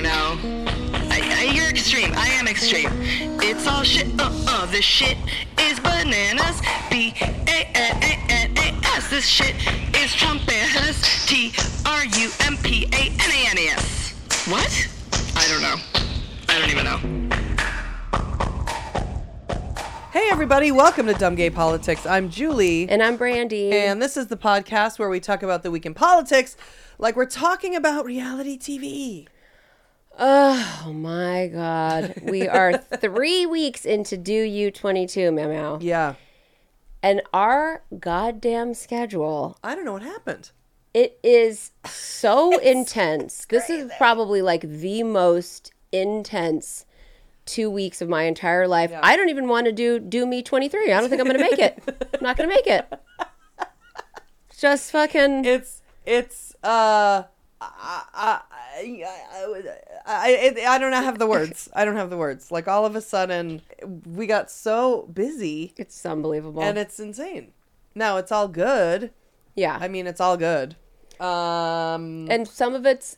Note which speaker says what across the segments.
Speaker 1: Don't know. I, I, you're extreme. I am extreme. It's all shit. Uh uh. This shit is bananas. B A N A N A S. This shit is Trumpanas. T R U M P A N A N A S. What? I don't know. I don't even know.
Speaker 2: Hey, everybody, welcome to Dumb Gay Politics. I'm Julie,
Speaker 3: And I'm Brandy.
Speaker 2: and this is the podcast where we talk about the week in politics like we're talking about reality TV.
Speaker 3: Oh my God. We are three weeks into Do You 22, Memo.
Speaker 2: Yeah,
Speaker 3: And our goddamn schedule,
Speaker 2: I don't know what happened.
Speaker 3: it is so intense. This is probably like the most intense two weeks of my entire life. I don't even want to do Do Me 23. I don't think I'm going to make it. I'm not going to make it. Just fucking.
Speaker 2: It's, it's, uh, I, I, I, I, I don't have the words. I don't have the words. Like all of a sudden, we got so busy,
Speaker 3: It's unbelievable.
Speaker 2: and it's insane. Now it's all good.
Speaker 3: yeah.
Speaker 2: I mean, it's all good. Um,
Speaker 3: and some of it's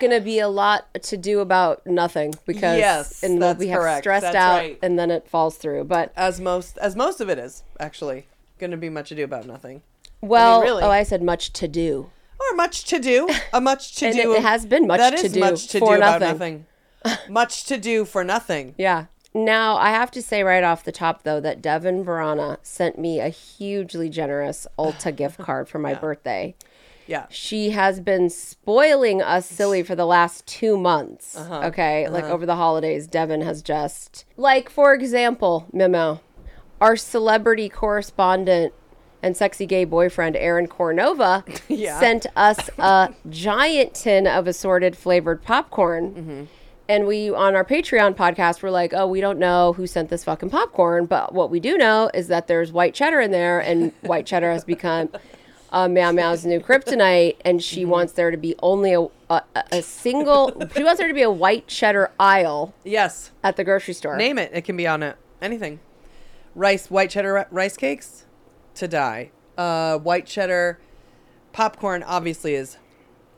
Speaker 3: going to be a lot to do about nothing because
Speaker 2: Yes,
Speaker 3: and
Speaker 2: that's
Speaker 3: we have
Speaker 2: correct.
Speaker 3: stressed
Speaker 2: That's
Speaker 3: out
Speaker 2: right.
Speaker 3: and then it falls through but
Speaker 2: as most as most of it is actually going to be much ado about nothing
Speaker 3: well
Speaker 2: really-
Speaker 3: oh i said much to do
Speaker 2: or much to do a much to
Speaker 3: And
Speaker 2: do
Speaker 3: it has been much
Speaker 2: that
Speaker 3: to
Speaker 2: is
Speaker 3: do
Speaker 2: much to
Speaker 3: for
Speaker 2: do about
Speaker 3: nothing.
Speaker 2: nothing much to do for nothing
Speaker 3: yeah now i have to say right off the top though that devin verana sent me a hugely generous ulta gift card for my birthday
Speaker 2: yeah
Speaker 3: she has been spoiling us silly for the last two months.
Speaker 2: Uh-huh.
Speaker 3: Okay. Like over the holidays, Devin has just, like, for example, Memo, our celebrity correspondent and sexy gay boyfriend, Aaron Cornova,
Speaker 2: Yeah.
Speaker 3: sent us a giant tin of assorted flavored popcorn.
Speaker 2: Mm-hmm.
Speaker 3: And we, on our Patreon podcast, we're like, oh, we don't know who sent this fucking popcorn. But what we do know is that there's white cheddar in there, and white cheddar has become uh, Meow Meow's new kryptonite, and she
Speaker 2: Mm-hmm.
Speaker 3: wants there to be only a, a, a single. she wants there to be a white cheddar aisle
Speaker 2: yes
Speaker 3: at the grocery store.
Speaker 2: name it it can be on it anything rice white cheddar ri- rice cakes to die. Uh white cheddar popcorn obviously is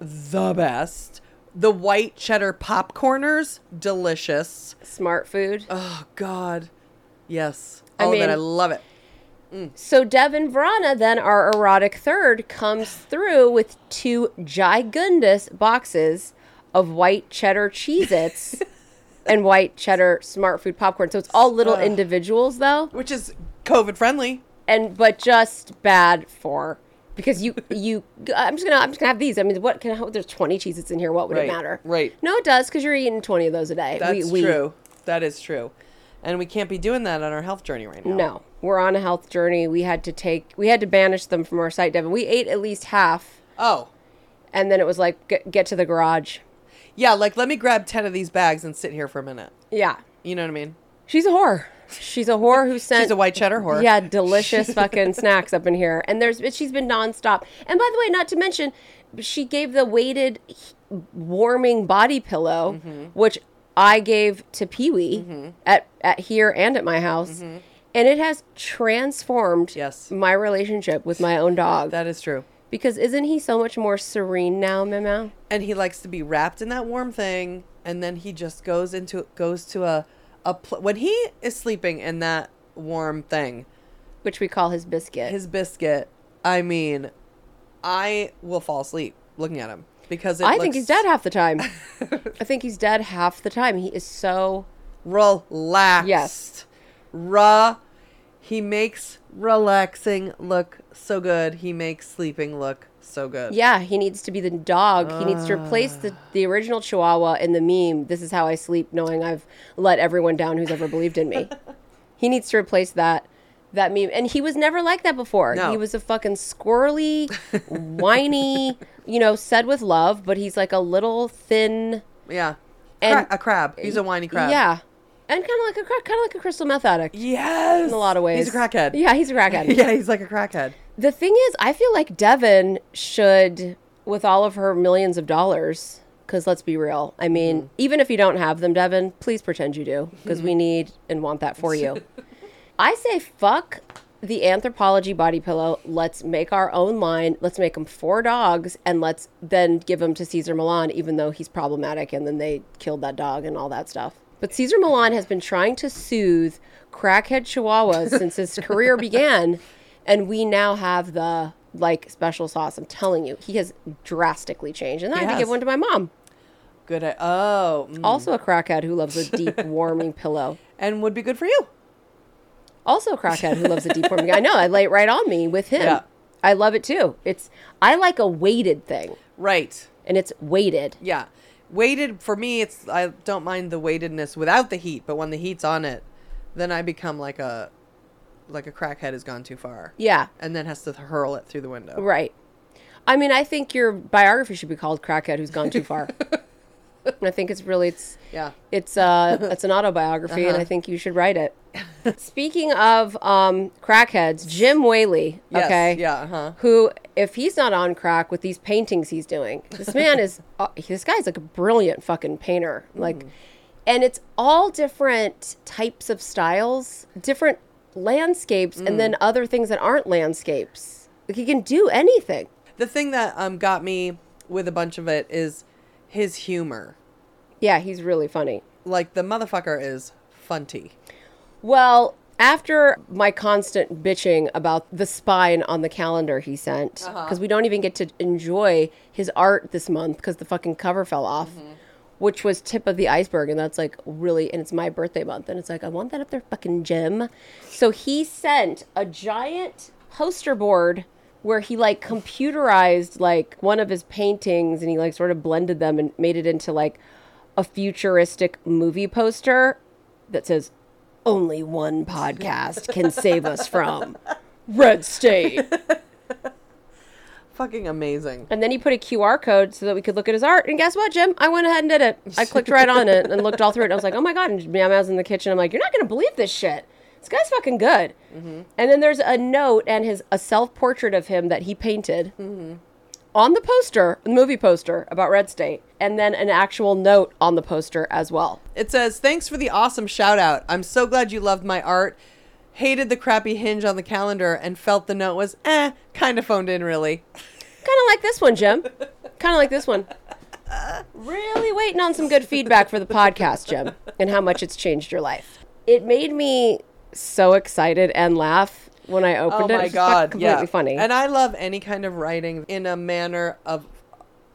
Speaker 2: the best. The white cheddar popcorners delicious.
Speaker 3: Smart food.
Speaker 2: oh god. Yes.
Speaker 3: I
Speaker 2: all it
Speaker 3: mean-
Speaker 2: i love it.
Speaker 3: So Devin Verana, then our erotic third, comes through with two gigundous boxes of white cheddar Cheez Its and white cheddar smart food popcorn. So it's all little individuals though.
Speaker 2: which is covid friendly
Speaker 3: And but just bad for because you you I'm just gonna I'm just gonna have these. I mean what can I, there's 20 cheeses in here, what would
Speaker 2: Right,
Speaker 3: it matter?
Speaker 2: right.
Speaker 3: No, it does, because you're eating 20 of those a day.
Speaker 2: That's true. That is true. And we can't be doing that on our health journey right now.
Speaker 3: No, we're on a health journey. We had to take, we had to banish them from our site, Devin. We ate at least half,
Speaker 2: Oh.
Speaker 3: and then it was like, get, get to the garage.
Speaker 2: Yeah, like let me grab 10 of these bags and sit here for a minute.
Speaker 3: Yeah.
Speaker 2: You know what I mean?
Speaker 3: She's a whore. She's a whore who sent.
Speaker 2: She's a white cheddar whore.
Speaker 3: Yeah, delicious fucking snacks up in here. And there's, she's been nonstop. And by the way, not to mention, she gave the weighted warming body pillow,
Speaker 2: Mm-hmm.
Speaker 3: which I gave to Pee Wee at, at here and at my house. And it has transformed
Speaker 2: Mm-hmm. Yes.
Speaker 3: my relationship with my own dog.
Speaker 2: That is true.
Speaker 3: Because isn't he so much more serene now, Memo?
Speaker 2: And he likes to be wrapped in that warm thing and then he just goes into goes to a a pl- when he is sleeping in that warm thing,
Speaker 3: Which we call his biscuit.
Speaker 2: his biscuit, I mean, I will fall asleep looking at him because it
Speaker 3: I think he's dead half the time. I think he's dead half the time. He is so
Speaker 2: relaxed.
Speaker 3: Yes.
Speaker 2: Raw. He makes relaxing look so good. He makes sleeping look so good.
Speaker 3: yeah. He needs to be the dog. He needs to replace the ah. the original Chihuahua in the meme. This is how I sleep, knowing I've let everyone down who's ever believed in me. he needs to replace that that meme, and he was never like that before.
Speaker 2: No.
Speaker 3: He was a fucking squirrely, whiny, you know, said with love, but he's like a little thin.
Speaker 2: Yeah.
Speaker 3: And-
Speaker 2: a crab. He's a whiny crab.
Speaker 3: Yeah. And kind of like a kind of like a crystal meth addict
Speaker 2: Yes.
Speaker 3: in a lot of ways.
Speaker 2: He's a crackhead.
Speaker 3: Yeah, he's a crackhead.
Speaker 2: yeah, he's like a crackhead.
Speaker 3: The thing is, I feel like Devin should, with all of her millions of dollars, because let's be real. I mean,
Speaker 2: Mm-hmm.
Speaker 3: even if you don't have them, Devin, please pretend you do, because we need and want that for you. I say fuck the Anthropologie body pillow. Let's make our own line. Let's make them four dogs, and let's then give them to Cesar Millan, even though he's problematic, and then they killed that dog and all that stuff. But Cesar Millan has been trying to soothe crackhead chihuahuas since his career began, and we now have the like special sauce. I'm telling you, he has drastically changed, and I had to give one to my mom,
Speaker 2: Good. At, oh. mm.
Speaker 3: also a crackhead who loves a deep warming pillow.
Speaker 2: And would be good for you.
Speaker 3: Also a crackhead who loves a deep warming. I know. I lay it right on me with him.
Speaker 2: Yeah.
Speaker 3: I love it too. It's I like a weighted thing,
Speaker 2: Right.
Speaker 3: and it's weighted.
Speaker 2: Yeah. Weighted for me it's I don't mind the weightedness without the heat, but when the heat's on it, then I become like a like a crackhead has gone too far.
Speaker 3: Yeah,
Speaker 2: And then has to hurl it through the window.
Speaker 3: right. I mean, I think your biography should be called "Crackhead Who's Gone Too Far." And I think it's really it's
Speaker 2: Yeah.
Speaker 3: it's uh it's an autobiography, and
Speaker 2: Uh-huh.
Speaker 3: I think you should write it. Speaking of um crackheads, Jim Whaley.
Speaker 2: Yes,
Speaker 3: Okay.
Speaker 2: Yeah, uh-huh.
Speaker 3: Who, if he's not on crack with these paintings he's doing, this man is, uh, this guy's like a brilliant fucking painter. Like, and it's all different types of styles, different landscapes, and then mm. other things that aren't landscapes. Like, he can do anything.
Speaker 2: The thing that um got me with a bunch of it is his humor.
Speaker 3: Yeah, he's really funny.
Speaker 2: Like the motherfucker is funty.
Speaker 3: Well, after my constant bitching about the spine on the calendar he sent, uh-huh. because we don't even get to enjoy his art this month because the fucking cover fell off, mm-hmm. Which was tip of the iceberg, and that's like really, and it's my birthday month, and it's like I want that up there, fucking Jim. So he sent a giant poster board where he like computerized like one of his paintings, and he like sort of blended them and made it into like a futuristic movie poster that says only one podcast can save us from Red State.
Speaker 2: Fucking amazing.
Speaker 3: And then he put a QR code so that we could look at his art. And guess what, Jim? I went ahead and did it. I clicked right on it and looked all through it. And I was like, oh my God. And Meow Meow's in the kitchen. I'm like, you're not going to believe this shit. This guy's fucking good. Mm-hmm. And then there's a note and his a self portrait of him that he painted mm-hmm. on the poster, the movie poster about Red State. And then an actual note on the poster as well.
Speaker 2: It says, Thanks for the awesome shout out. I'm so glad you loved my art. Hated the crappy hinge on the calendar and felt the note was eh, kind of phoned in really.
Speaker 3: Kind of like this one, Jim. Kind of like this one. Really waiting on some good feedback for the podcast, Jim, and how much it's changed your life. It made me so excited and laugh when I
Speaker 2: Oh
Speaker 3: opened it.
Speaker 2: Oh my
Speaker 3: It's
Speaker 2: god,
Speaker 3: completely
Speaker 2: yeah.
Speaker 3: funny.
Speaker 2: And I love any kind of writing in a manner of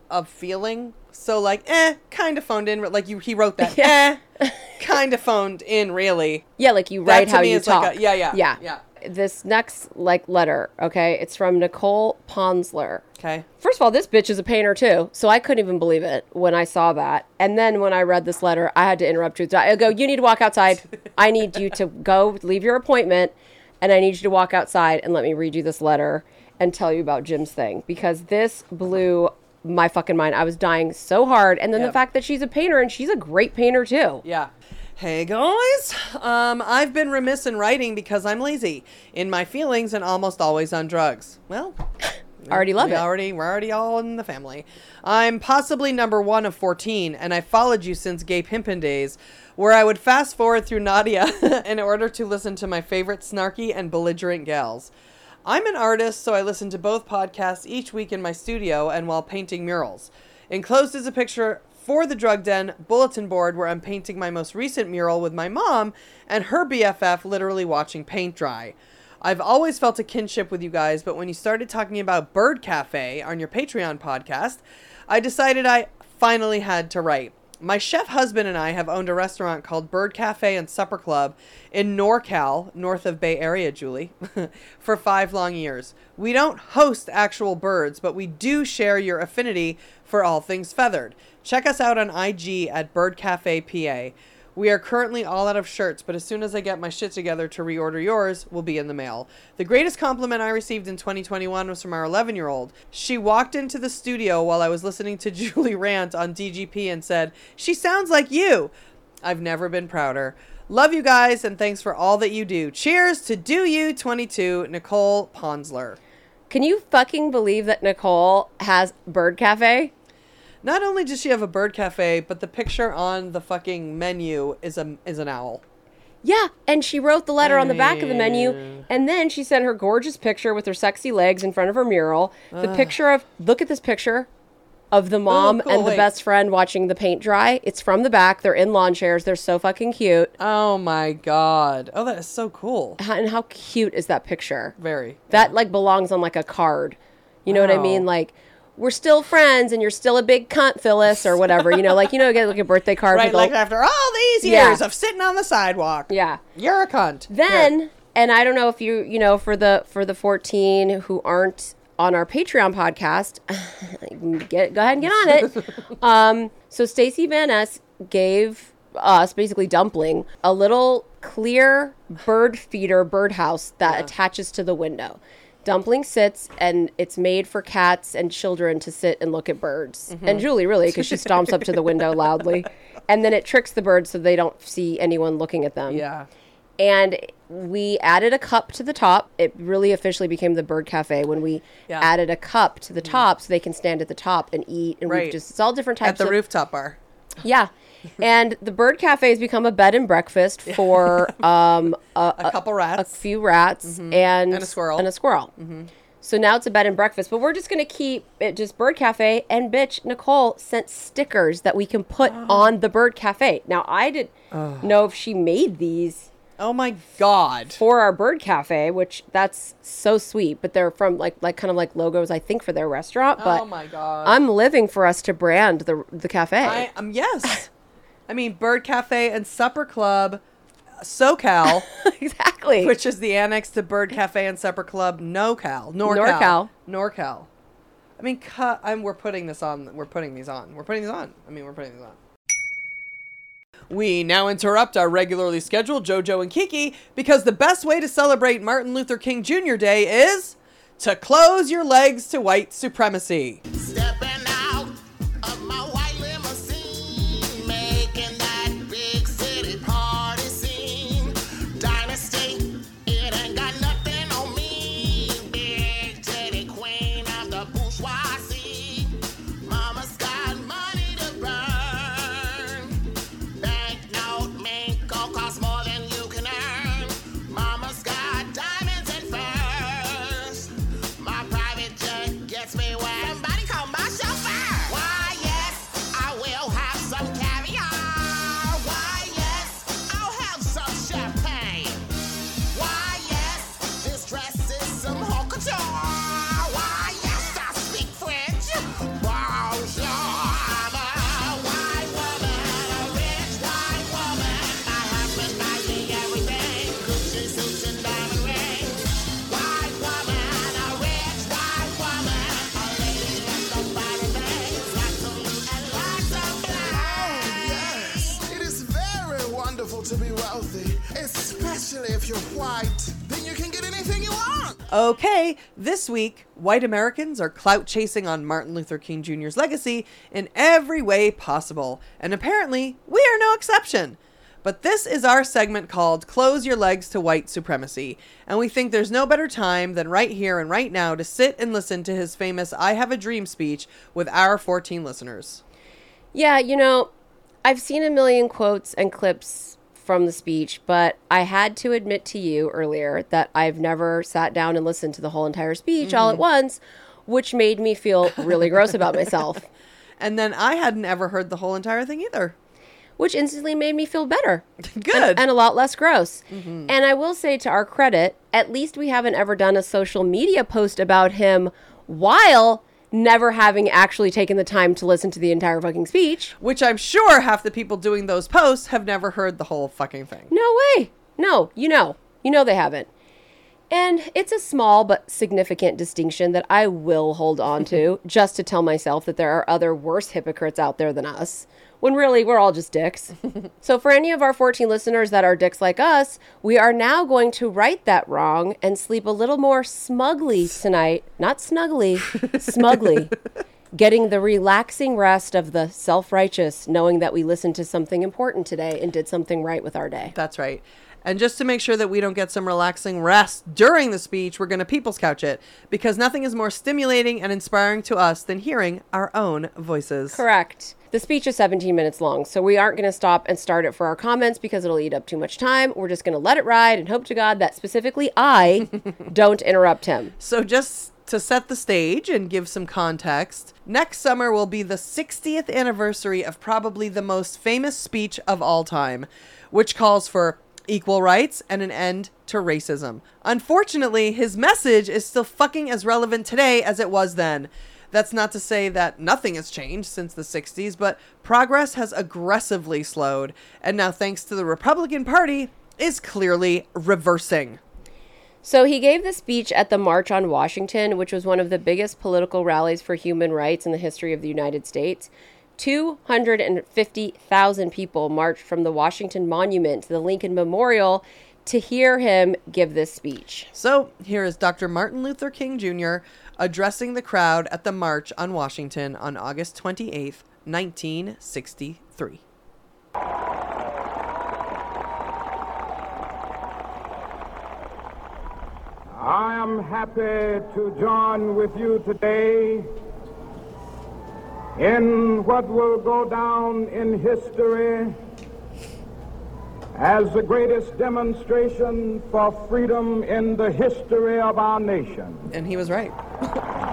Speaker 2: of feeling. So like, eh, kind of phoned in. Like you, he wrote that.
Speaker 3: Yeah.
Speaker 2: Eh, kind of phoned in. Really.
Speaker 3: yeah, like you write how you
Speaker 2: is like
Speaker 3: talk.
Speaker 2: a- yeah, yeah,
Speaker 3: yeah,
Speaker 2: yeah.
Speaker 3: This next like letter, okay, it's from Nicole Ponsler.
Speaker 2: Okay.
Speaker 3: First of all, this bitch is a painter too, so I couldn't even believe it when I saw that. And then when I read this letter, I had to interrupt you. I go, "You need to walk outside. I need you to go leave your appointment, and I need you to walk outside and let me read you this letter and tell you about Jim's thing because this blew my fucking mind. I was dying so hard, and then the fact that she's a painter and she's a great painter too.
Speaker 2: Yeah. Hey guys, um, I've been remiss in writing because I'm lazy in my feelings and almost always on drugs. Well,
Speaker 3: Already love
Speaker 2: we
Speaker 3: it.
Speaker 2: Already, we're already all in the family. I'm possibly number one of 14, and I followed you since Gay Pimpin days, where I would fast forward through Nadia in order to listen to my favorite snarky and belligerent gals. I'm an artist, so I listen to both podcasts each week in my studio and while painting murals. Enclosed is a picture for the Drug Den bulletin board where I'm painting my most recent mural with my mom and her BFF literally watching paint dry. I've always felt a kinship with you guys, but when you started talking about Bird Cafe on your Patreon podcast, I decided I finally had to write. My chef husband and I have owned a restaurant called Bird Cafe and Supper Club in NorCal, north of Bay Area, Julie, for five long years. We don't host actual birds, but we do share your affinity for all things feathered. Check us out on IG at Bird Cafe PA. We are currently all out of shirts, but as soon as I get my shit together to reorder yours, will be in the mail. The greatest compliment I received in 2021 was from our 11 year old. She walked into the studio while I was listening to Julie rant on DGP and said, She sounds like you. I've never been prouder. Love you guys and thanks for all that you do. Cheers to Do You 22, Nicole Ponsler.
Speaker 3: Can you fucking believe that Nicole has Bird Cafe?
Speaker 2: Not only does she have a bird cafe, but the picture on the fucking menu is a is an owl.
Speaker 3: Yeah, and she wrote the letter on the back of the menu,
Speaker 2: eh.
Speaker 3: and then she sent her gorgeous picture with her sexy legs in front of her mural. The picture of look at this picture of the oh, mom
Speaker 2: cool,
Speaker 3: and the
Speaker 2: wait.
Speaker 3: best friend watching the paint dry. It's from the back. They're in lawn chairs. They're so fucking cute.
Speaker 2: Oh my god. Oh, that is so cool.
Speaker 3: How- And how cute is that picture?
Speaker 2: Very.
Speaker 3: That like belongs on like a card. You know what I
Speaker 2: Wow.
Speaker 3: mean? Like we're still friends, and you're still a big cunt, Phyllis, or whatever. You know, like you know, get like a birthday card.
Speaker 2: Right, like after all these
Speaker 3: Yeah.
Speaker 2: years of sitting on the sidewalk.
Speaker 3: yeah.
Speaker 2: You're a cunt.
Speaker 3: Then, and I don't know if you, you know, for the for the 14 who aren't on our Patreon podcast, get go ahead and get on it. um, so Stacy Van Ness gave us basically dumpling a little clear bird feeder birdhouse that attaches to the window. Dumpling sits and it's made for cats and children to sit and look at birds. Mm-hmm. And Julie, really, because she stomps up to the window loudly. And then it tricks the birds so they don't see anyone looking at them
Speaker 2: Yeah.
Speaker 3: and we added a cup to the top. It really officially became the Bird Cafe when we
Speaker 2: Yeah.
Speaker 3: added a cup to the mm-hmm. top so they can stand at the top and eat. And we
Speaker 2: Right.
Speaker 3: just it's all different types
Speaker 2: At the
Speaker 3: of
Speaker 2: rooftop bar.
Speaker 3: yeah. and the Bird Cafe has become a bed and breakfast for um, a,
Speaker 2: A couple rats, a
Speaker 3: few rats and
Speaker 2: And a squirrel.
Speaker 3: and a squirrel. So now it's a bed and breakfast, but we're just gonna keep it just Bird Cafe. And bitch, Nicole sent stickers that we can put on the Bird Cafe. Now I didn't know if she made these
Speaker 2: Oh my god.
Speaker 3: for our bird cafe, which that's so sweet. But they're from like like kind of like logos, I think, for their restaurant. But
Speaker 2: oh my god.
Speaker 3: I'm living for us to brand the the cafe.
Speaker 2: I um yes. I mean Bird Cafe and Supper Club SoCal,
Speaker 3: exactly.
Speaker 2: which is the annex to Bird Cafe and Supper Club NoCal. NorCal.
Speaker 3: NorCal.
Speaker 2: NorCal. I mean cut I'm we're putting this on we're putting these on. We're putting these on. I mean we're putting these on. We now interrupt our regularly scheduled JoJo and Kiki because the best way to celebrate Martin Luther King Jr. Day is to close your legs to white supremacy.
Speaker 4: Stepping
Speaker 2: Okay, this week, white Americans are clout chasing on Martin Luther King Jr.'s legacy in every way possible, and apparently, we are no exception. But this is our segment called Close Your Legs to White Supremacy, and we think there's no better time than right here and right now to sit and listen to his famous I Have a Dream speech with our 14 listeners.
Speaker 3: Yeah, you know, I've seen a million quotes and clips from the speech, but I had to admit to you earlier that I've never sat down and listened to the whole entire speech all at mm-hmm. once, which made me feel really gross about myself,
Speaker 2: And then I hadn't ever heard the whole entire thing either.
Speaker 3: which instantly made me feel better.
Speaker 2: Good.
Speaker 3: And, and a lot less gross. Mm-hmm. And I will say, to our credit, at least we haven't ever done a social media post about him while never having actually taken the time to listen to the entire fucking speech.
Speaker 2: Which I'm sure half the people doing those posts have never heard the whole fucking thing.
Speaker 3: No way. No, you know. You know they haven't. And it's a small but significant distinction that I will hold on to just to tell myself that there are other worse hypocrites out there than us. When really we're all just dicks. so, for any of our 14 listeners that are dicks like us, we are now going to right that wrong and sleep a little more smugly tonight. Not snugly, smugly. Getting the relaxing rest of the self righteous, knowing that we listened to something important today and did something right with our day.
Speaker 2: That's right. And just to make sure that we don't get some relaxing rest during the speech, we're going to people's couch it because nothing is more stimulating and inspiring to us than hearing our own voices.
Speaker 3: Correct. The speech is 17 minutes long, so we aren't going to stop and start it for our comments because it'll eat up too much time. We're just going to let it ride and hope to God that specifically I don't interrupt him.
Speaker 2: So just to set the stage and give some context, next summer will be the 60th anniversary of probably the most famous speech of all time, which calls for equal rights and an end to racism. Unfortunately, his message is still fucking as relevant today as it was then. That's not to say that nothing has changed since the 60s, but progress has aggressively slowed, and now, thanks to the Republican Party, is clearly reversing.
Speaker 3: So he gave the speech at the March on Washington, which was one of the biggest political rallies for human rights in the history of the United States. 250,000 people marched from the Washington Monument to the Lincoln Memorial to hear him give this speech.
Speaker 2: So here is Dr. Martin Luther King Jr. addressing the crowd at the March on Washington on August 28th, 1963.
Speaker 5: I am happy to join with you today in what will go down in history as the greatest demonstration for freedom in the history of our nation.
Speaker 2: And he was right.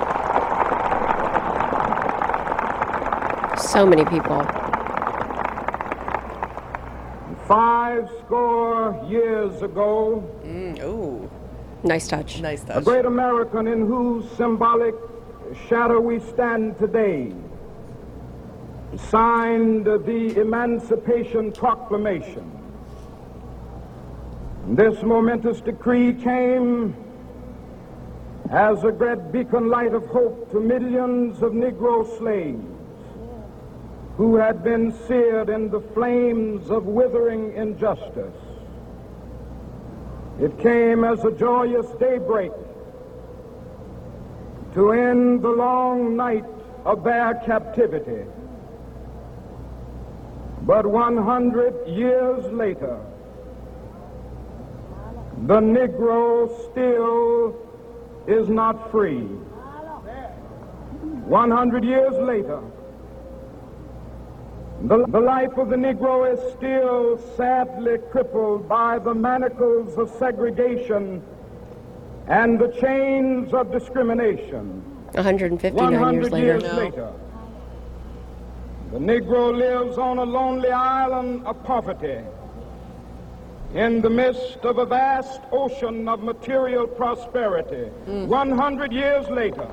Speaker 3: So many people.
Speaker 5: Five score years ago,
Speaker 2: Oh,
Speaker 3: Nice touch.
Speaker 2: nice touch.
Speaker 5: a
Speaker 2: touch.
Speaker 5: great American in whose symbolic shadow we stand today signed the Emancipation Proclamation. This momentous decree came as a great beacon light of hope to millions of Negro slaves who had been seared in the flames of withering injustice. It came as a joyous daybreak to end the long night of their captivity. But 100 years later, the Negro still is not free. 100 years later, the, the life of the Negro is still sadly crippled by the manacles of segregation and the chains of discrimination.
Speaker 3: 159 years
Speaker 5: 100
Speaker 3: later.
Speaker 5: years
Speaker 2: No.
Speaker 5: later, the Negro lives on a lonely island of poverty in the midst of a vast ocean of material prosperity. Hmm. 100 years later,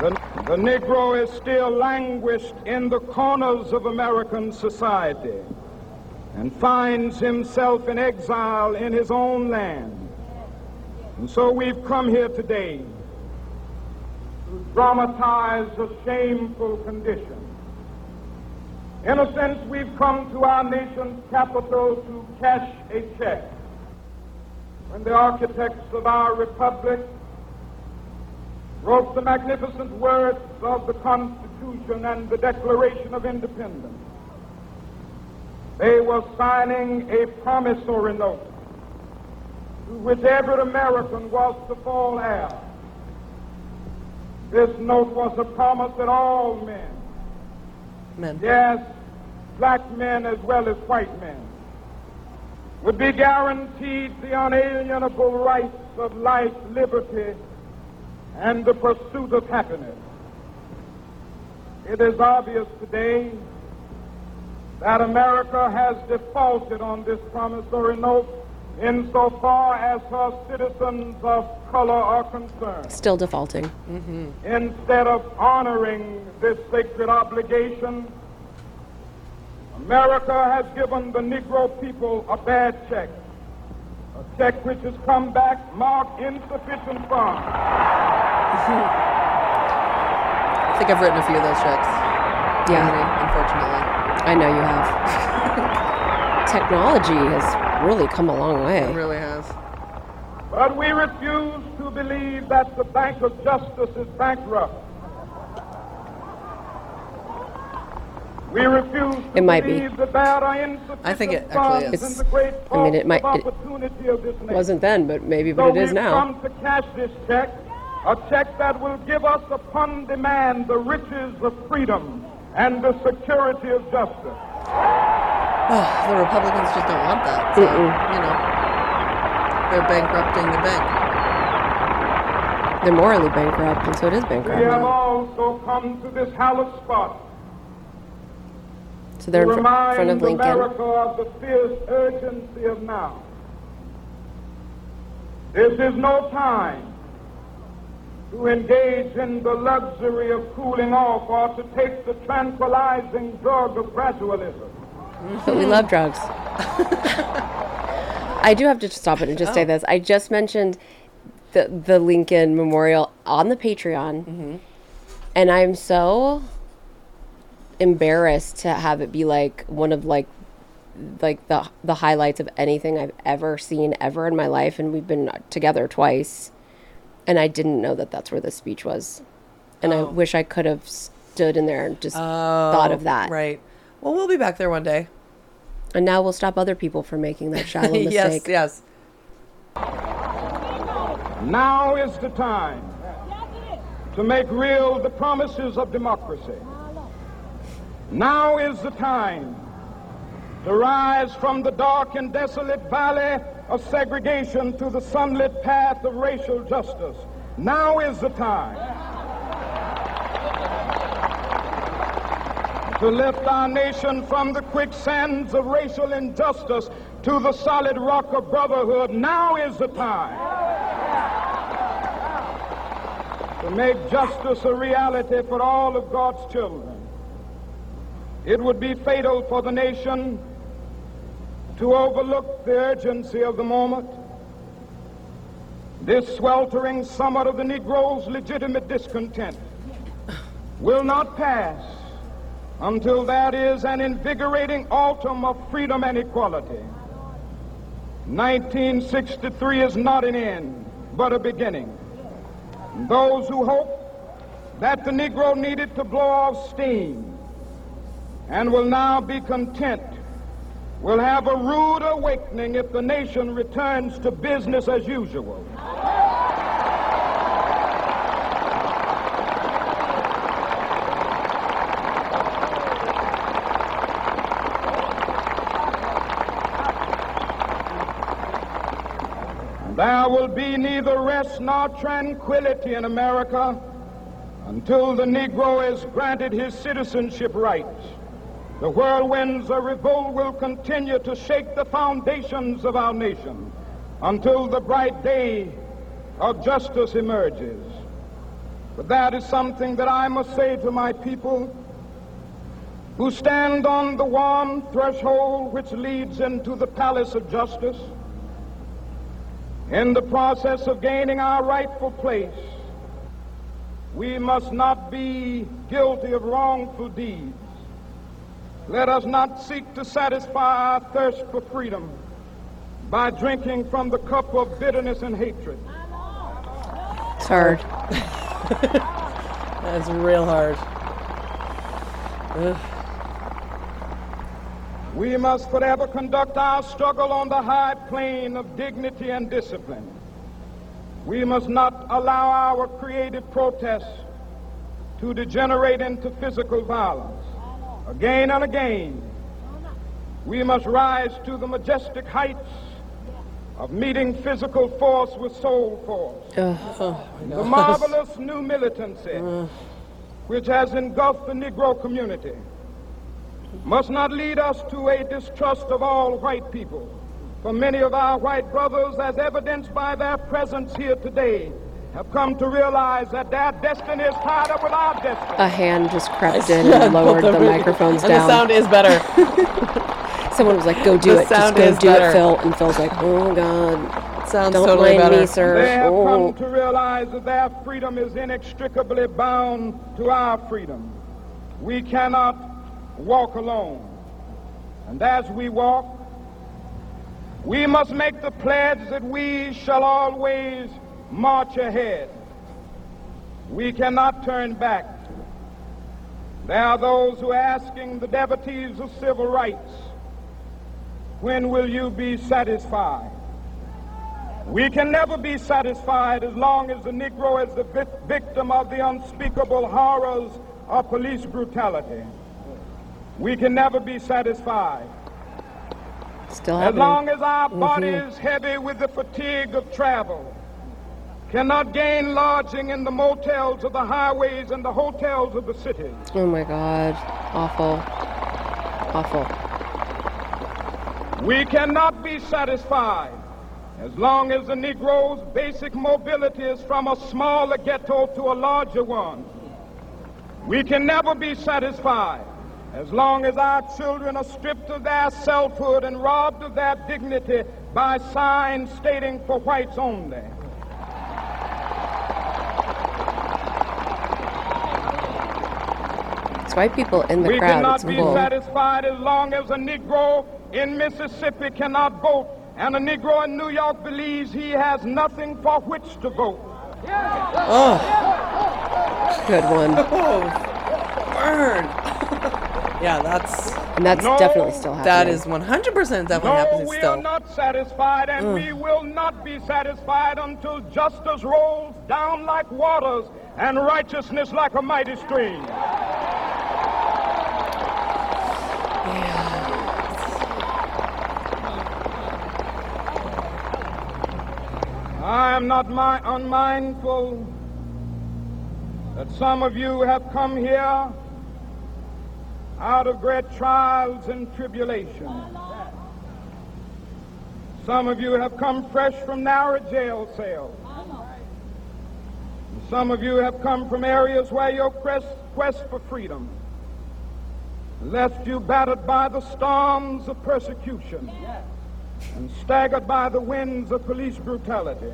Speaker 5: the, the Negro is still languished in the corners of American society and finds himself in exile in his own land. And so we've come here today to dramatize a shameful condition. In a sense, we've come to our nation's capital to cash a check. When the architects of our republic wrote the magnificent words of the Constitution and the Declaration of Independence, they were signing a promissory note to which every American was to fall heir. This note was a promise that all men,
Speaker 2: Men.
Speaker 5: yes, black men as well as white men, would be guaranteed the unalienable rights of life, liberty, and the pursuit of happiness. It is obvious today that America has defaulted on this promissory note insofar as her citizens of color are concerned.
Speaker 3: Still defaulting. Mm-hmm.
Speaker 5: Instead of honoring this sacred obligation, America has given the Negro people a bad check. A check which has come back marked insufficient funds.
Speaker 2: I think I've written a few of those checks. Too
Speaker 3: Yeah.
Speaker 2: many, unfortunately.
Speaker 3: I know you have. Technology has really come a long way.
Speaker 2: It really has.
Speaker 5: But we refuse to believe that the Bank of Justice is bankrupt. We refuse to
Speaker 3: It might be.
Speaker 5: that there are insufficient
Speaker 2: I think it actually
Speaker 5: funds
Speaker 2: is.
Speaker 5: the great
Speaker 3: I mean, it might- it
Speaker 5: opportunity of this nation.
Speaker 3: Wasn't then, but maybe,
Speaker 5: So
Speaker 3: but it is
Speaker 5: we've
Speaker 3: now.
Speaker 5: come to cash this check, a check that will give us upon demand the riches of freedom and the security of justice.
Speaker 2: Oh, the Republicans just don't want that. So, you know, they're bankrupting the bank.
Speaker 3: They're morally bankrupt, and so it is
Speaker 5: We
Speaker 3: bankrupt.
Speaker 5: have also come to this hallowed spot
Speaker 3: So they're
Speaker 5: to
Speaker 3: in fr- front of Lincoln.
Speaker 5: America of the fierce urgency of now. This is no time to engage in the luxury of cooling off or to take the tranquilizing drug of gradualism.
Speaker 3: But we love drugs. I do have to stop it and just
Speaker 2: Oh.
Speaker 3: say this. I just mentioned the the Lincoln Memorial on the Patreon,
Speaker 2: Mm-hmm.
Speaker 3: and I'm so embarrassed to have it be like one of like like the the highlights of anything I've ever seen ever in my life. And we've been together twice, and I didn't know that that's where the speech was, and I oh. wish I could have stood in there and just oh, thought of that.
Speaker 2: Oh, Right. Well, we'll be back there one day.
Speaker 3: And now we'll stop other people from making that shallow
Speaker 2: yes,
Speaker 3: mistake.
Speaker 2: yes.
Speaker 5: Now is the time to make real the promises of democracy. Now is the time to rise from the dark and desolate valley of segregation to the sunlit path of racial justice. Now is the time to lift our nation from the quicksands of racial injustice to the solid rock of brotherhood. Now is the time to make justice a reality for all of God's children. It would be fatal for the nation to overlook the urgency of the moment. This sweltering summit of the Negro's legitimate discontent will not pass until that is an invigorating autumn of freedom and equality. 1963 is not an end, but a beginning. Those who hope that the Negro needed to blow off steam and will now be content will have a rude awakening if the nation returns to business as usual. There will be neither rest nor tranquility in America until the Negro is granted his citizenship rights. The whirlwinds of revolt will continue to shake the foundations of our nation until the bright day of justice emerges. But that is something that I must say to my people who stand on the warm threshold which leads into the palace of justice. In the process of gaining our rightful place, we must not be guilty of wrongful deeds. Let us not seek to satisfy our thirst for freedom by drinking from the cup of bitterness and hatred.
Speaker 3: It's hard.
Speaker 2: That's real hard. Ugh.
Speaker 5: We must forever conduct our struggle on the high plane of dignity and discipline. We must not allow our creative protests to degenerate into physical violence. Again and again, we must rise to the majestic heights of meeting physical force with soul force. Uh, oh, the marvelous new militancy uh. which has engulfed the Negro community must not lead us to a distrust of all white people. For many of our white brothers, as evidenced by their presence here today, have come to realize that their destiny is tied up with our destiny.
Speaker 3: A hand just crept in and lowered the microphones
Speaker 2: and
Speaker 3: down.
Speaker 2: the sound is better.
Speaker 3: Someone was like, "Go do
Speaker 2: The
Speaker 3: it, just
Speaker 2: sound
Speaker 3: go
Speaker 2: is
Speaker 3: do
Speaker 2: better.
Speaker 3: it, Phil." And Phil's like, "Oh God."
Speaker 2: sounds
Speaker 3: Don't
Speaker 2: totally
Speaker 3: mind
Speaker 2: better.
Speaker 3: me, sir.
Speaker 5: They have
Speaker 3: Oh.
Speaker 5: come to realize that their freedom is inextricably bound to our freedom. We cannot walk alone. And as we walk, we must make the pledge that we shall always march ahead. We cannot turn back. There are those who are asking the devotees of civil rights, when will you be satisfied? We can never be satisfied as long as the Negro is the victim of the unspeakable horrors of police brutality. We can never be satisfied.
Speaker 3: Still
Speaker 5: As long as our body is heavy with the fatigue of travel, cannot gain lodging in the motels of the highways and the hotels of the cities.
Speaker 3: Oh my God. Awful. Awful.
Speaker 5: We cannot be satisfied as long as the Negro's basic mobility is from a smaller ghetto to a larger one. We can never be satisfied as long as our children are stripped of their selfhood and robbed of their dignity by signs stating for whites only.
Speaker 3: It's white people in the
Speaker 5: we
Speaker 3: crowd.
Speaker 5: cannot
Speaker 3: It's
Speaker 5: be
Speaker 3: cool.
Speaker 5: satisfied as long as a Negro in Mississippi cannot vote and a Negro in New York believes he has nothing for which to vote.
Speaker 3: Oh, Good one.
Speaker 2: Oh, burn. yeah, that's
Speaker 3: And that's
Speaker 5: No,
Speaker 3: definitely still happening.
Speaker 2: that is 100% definitely
Speaker 5: No,
Speaker 2: happening
Speaker 5: we
Speaker 2: still.
Speaker 5: We are not satisfied, and we will not be satisfied until justice rolls down like waters and righteousness like a mighty stream. Am not mi- unmindful that some of you have come here out of great trials and tribulation. Some of you have come fresh from narrow jail cells. Some of you have come from areas where your quest, quest for freedom left you battered by the storms of persecution and staggered by the winds of police brutality.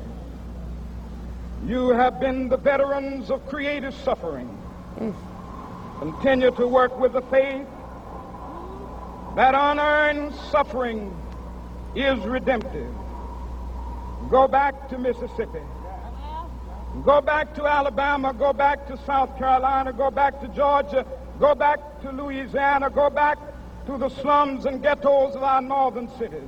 Speaker 5: You have been the veterans of creative suffering. Continue to work with the faith that unearned suffering is redemptive. Go back to Mississippi. Go back to Alabama. Go back to South Carolina. Go back to Georgia. Go back to Louisiana. Go back to the slums and ghettos of our northern cities.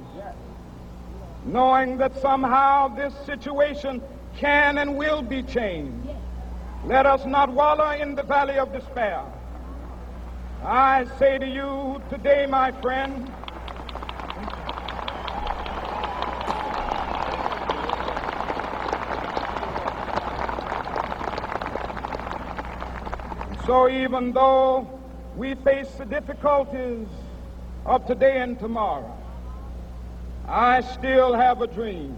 Speaker 5: Knowing that somehow this situation can and will be changed. Let us not wallow in the valley of despair. I say to you today, my friend, so even though we face the difficulties of today and tomorrow, I still have a dream.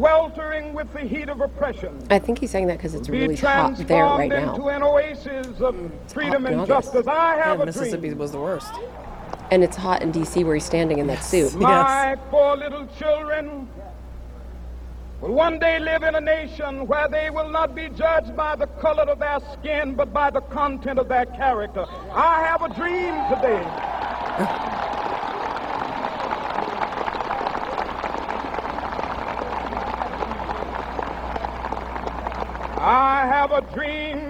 Speaker 5: sweltering with the heat of oppression,
Speaker 3: I think he's saying that because it's
Speaker 5: be
Speaker 3: really hot
Speaker 5: transformed
Speaker 3: there right
Speaker 5: into
Speaker 3: now.
Speaker 5: an oasis of freedom
Speaker 3: hot in
Speaker 5: and
Speaker 3: August.
Speaker 5: justice. I
Speaker 2: Yeah,
Speaker 5: have a
Speaker 2: Mississippi
Speaker 5: dream.
Speaker 2: was the worst.
Speaker 3: And it's hot in D.C. where he's standing in that suit.
Speaker 5: My four little children will one day live in a nation where they will not be judged by the color of their skin, but by the content of their character. I have a dream today. have a dream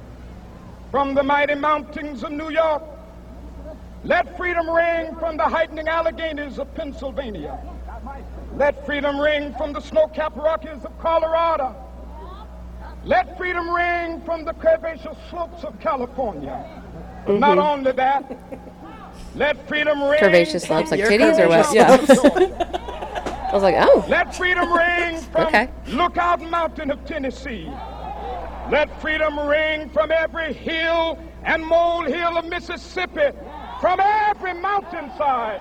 Speaker 5: From the mighty mountains of New York, let freedom ring from the heightening Alleghenies of Pennsylvania. Let freedom ring from the snow-capped Rockies of Colorado. Let freedom ring from the curvaceous slopes of California. But not only that, let freedom ring.
Speaker 3: Curvaceous slopes like
Speaker 2: Your
Speaker 3: titties or what? Yeah. I was like, oh,
Speaker 5: Let freedom ring from
Speaker 3: Okay.
Speaker 5: Lookout Mountain of Tennessee. Let freedom ring from every hill and molehill of Mississippi, from every mountainside.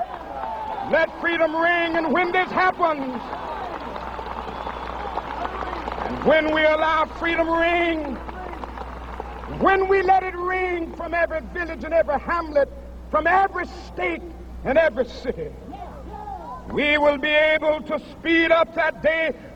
Speaker 5: Let freedom ring, and when this happens, and when we allow freedom ring, when we let it ring from every village and every hamlet, from every state and every city, we will be able to speed up that day